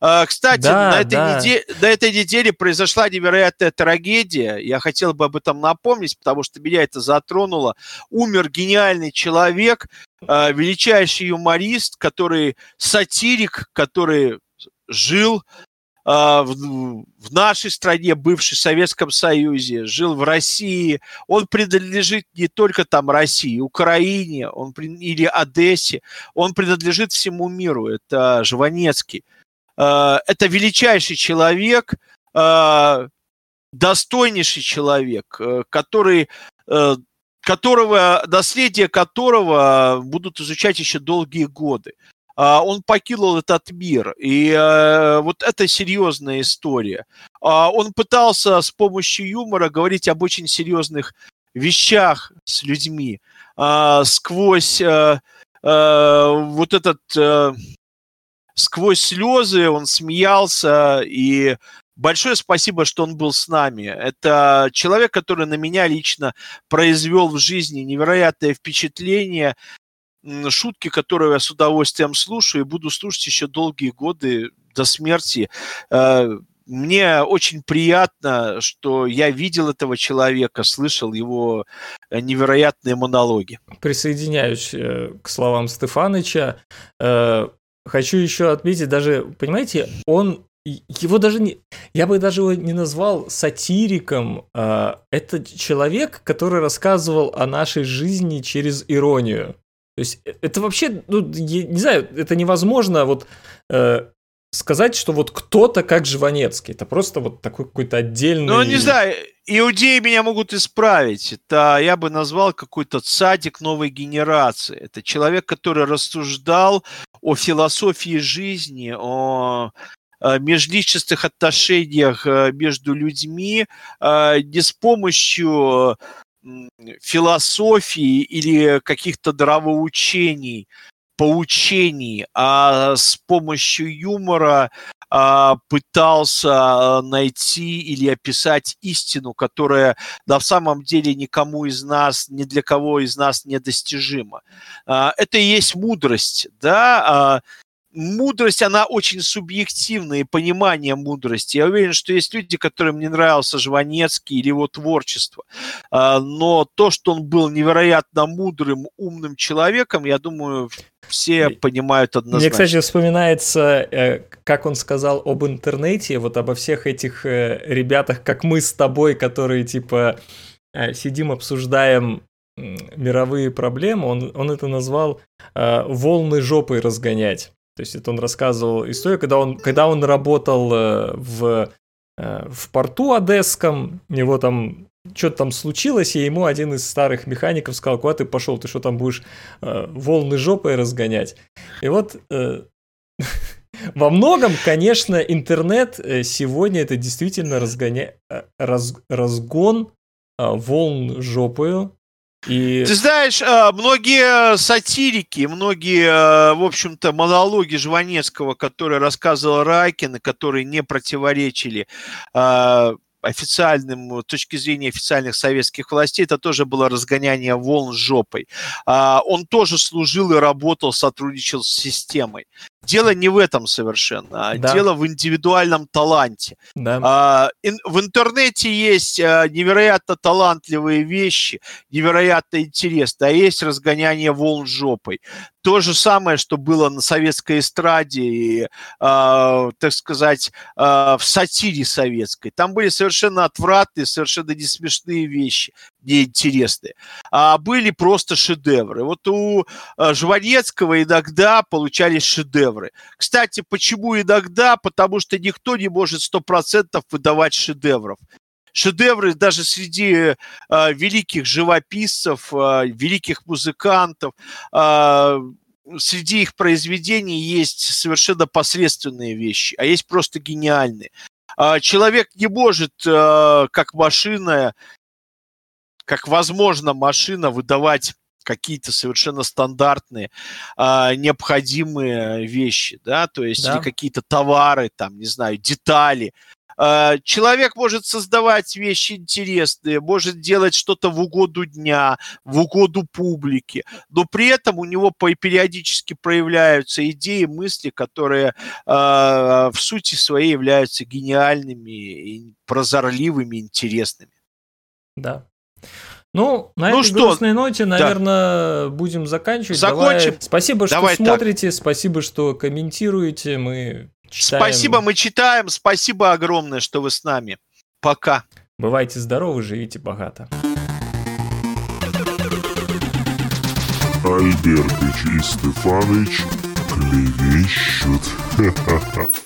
А, кстати, да, на, этой да. неделе, на этой неделе произошла невероятная трагедия. Я хотел бы об этом напомнить, потому что меня это затронуло. Умер гениальный человек, а, величайший юморист, который сатирик, который жил а, в, в нашей стране, бывшей Советском Союзе, жил в России. Он принадлежит не только там России, Украине он, или Одессе. Он принадлежит всему миру. Это Жванецкий. Э, это величайший человек, э, достойнейший человек, э, который, которого, наследие которого будут изучать еще долгие годы. а, он покинул этот мир. И вот это серьезная история. А, он пытался с помощью юмора говорить об очень серьезных вещах с людьми. А, сквозь вот этот... Сквозь слезы он смеялся, и большое спасибо, что он был с нами. Это человек, который на меня лично произвел в жизни невероятное впечатление шутки, которые я с удовольствием слушаю и буду слушать еще долгие годы до смерти. Э, мне очень приятно, что я видел этого человека, слышал его э, невероятные монологи. Присоединяюсь э, к словам Стефаныча. Хочу еще отметить, даже, понимаете, он его даже не, я бы даже его не назвал сатириком. Это человек, который рассказывал о нашей жизни через иронию. То есть э, это вообще, ну, я не знаю, это невозможно вот э, сказать, что вот кто-то как Жванецкий. Это просто вот такой какой-то отдельный... Ну, не знаю, иудеи меня могут исправить. Это я бы назвал какой-то цадик новой генерации. Это человек, который рассуждал о философии жизни, о межличностных отношениях э, между людьми э, не с помощью философии или каких-то нравоучений, поучений, а с помощью юмора а, пытался найти или описать истину, которая на самом деле никому из нас, ни для кого из нас недостижима. А, это и есть мудрость, да, а, мудрость, она очень субъективная, и понимание мудрости. Я уверен, что есть люди, которым не нравился Жванецкий или его творчество. А, но то, что он был невероятно мудрым, умным человеком, я думаю, все понимают однозначно. Мне, кстати, вспоминается, э, как он сказал об интернете, вот обо всех этих э, ребятах, как мы с тобой, которые, типа, э, сидим, обсуждаем мировые проблемы, он, он это назвал волны жопой разгонять. То есть это он рассказывал историю, когда он, когда он работал э, в, э, в порту одесском, его там что-то там случилось, и ему один из старых механиков сказал, куда ты пошел, ты что там будешь э, волны жопой разгонять? И вот э, *laughs* во многом, конечно, интернет э, сегодня это действительно разгоня... раз... разгон волн жопою, и... Ты знаешь, а, многие сатирики, многие, а, в общем-то, монологи Жванецкого, которые рассказывал Райкин, которые не противоречили а, официальным, с точки зрения официальных советских властей, это тоже было разгоняние волн с жопой. Он тоже служил и работал, сотрудничал с системой. Дело не в этом совершенно, а да. дело в индивидуальном таланте. Да. А, ин, в интернете есть а, невероятно талантливые вещи, невероятно интересные, а есть разгоняние волн жопой. То же самое, что было на советской эстраде и, а, так сказать, а, в сатире советской. Там были совершенно отвратные, совершенно не смешные вещи неинтересные, а были просто шедевры. Вот у э, Жванецкого иногда получались шедевры. Кстати, почему иногда? Потому что никто не может сто процентов выдавать шедевров. Шедевры даже среди э, великих живописцев, э, великих музыкантов, э, среди их произведений есть совершенно посредственные вещи, а есть просто гениальные. А человек не может, э, как машина, как возможно машина выдавать какие-то совершенно стандартные а, необходимые вещи, да, то есть да. какие-то товары, там, не знаю, детали. А, человек может создавать вещи интересные, может делать что-то в угоду дня, в угоду публике, но при этом у него периодически проявляются идеи, мысли, которые а, в сути своей являются гениальными, прозорливыми, интересными. Да, ну, на ну этой что? грустной ноте, наверное, да. будем заканчивать. Закончим. Давай. Спасибо, что Давай смотрите, так. спасибо, что комментируете. Мы читаем. Спасибо, мы читаем. Спасибо огромное, что вы с нами. Пока. Бывайте здоровы, живите богато. Альбертыч и Стефаныч клевещут. *laughs*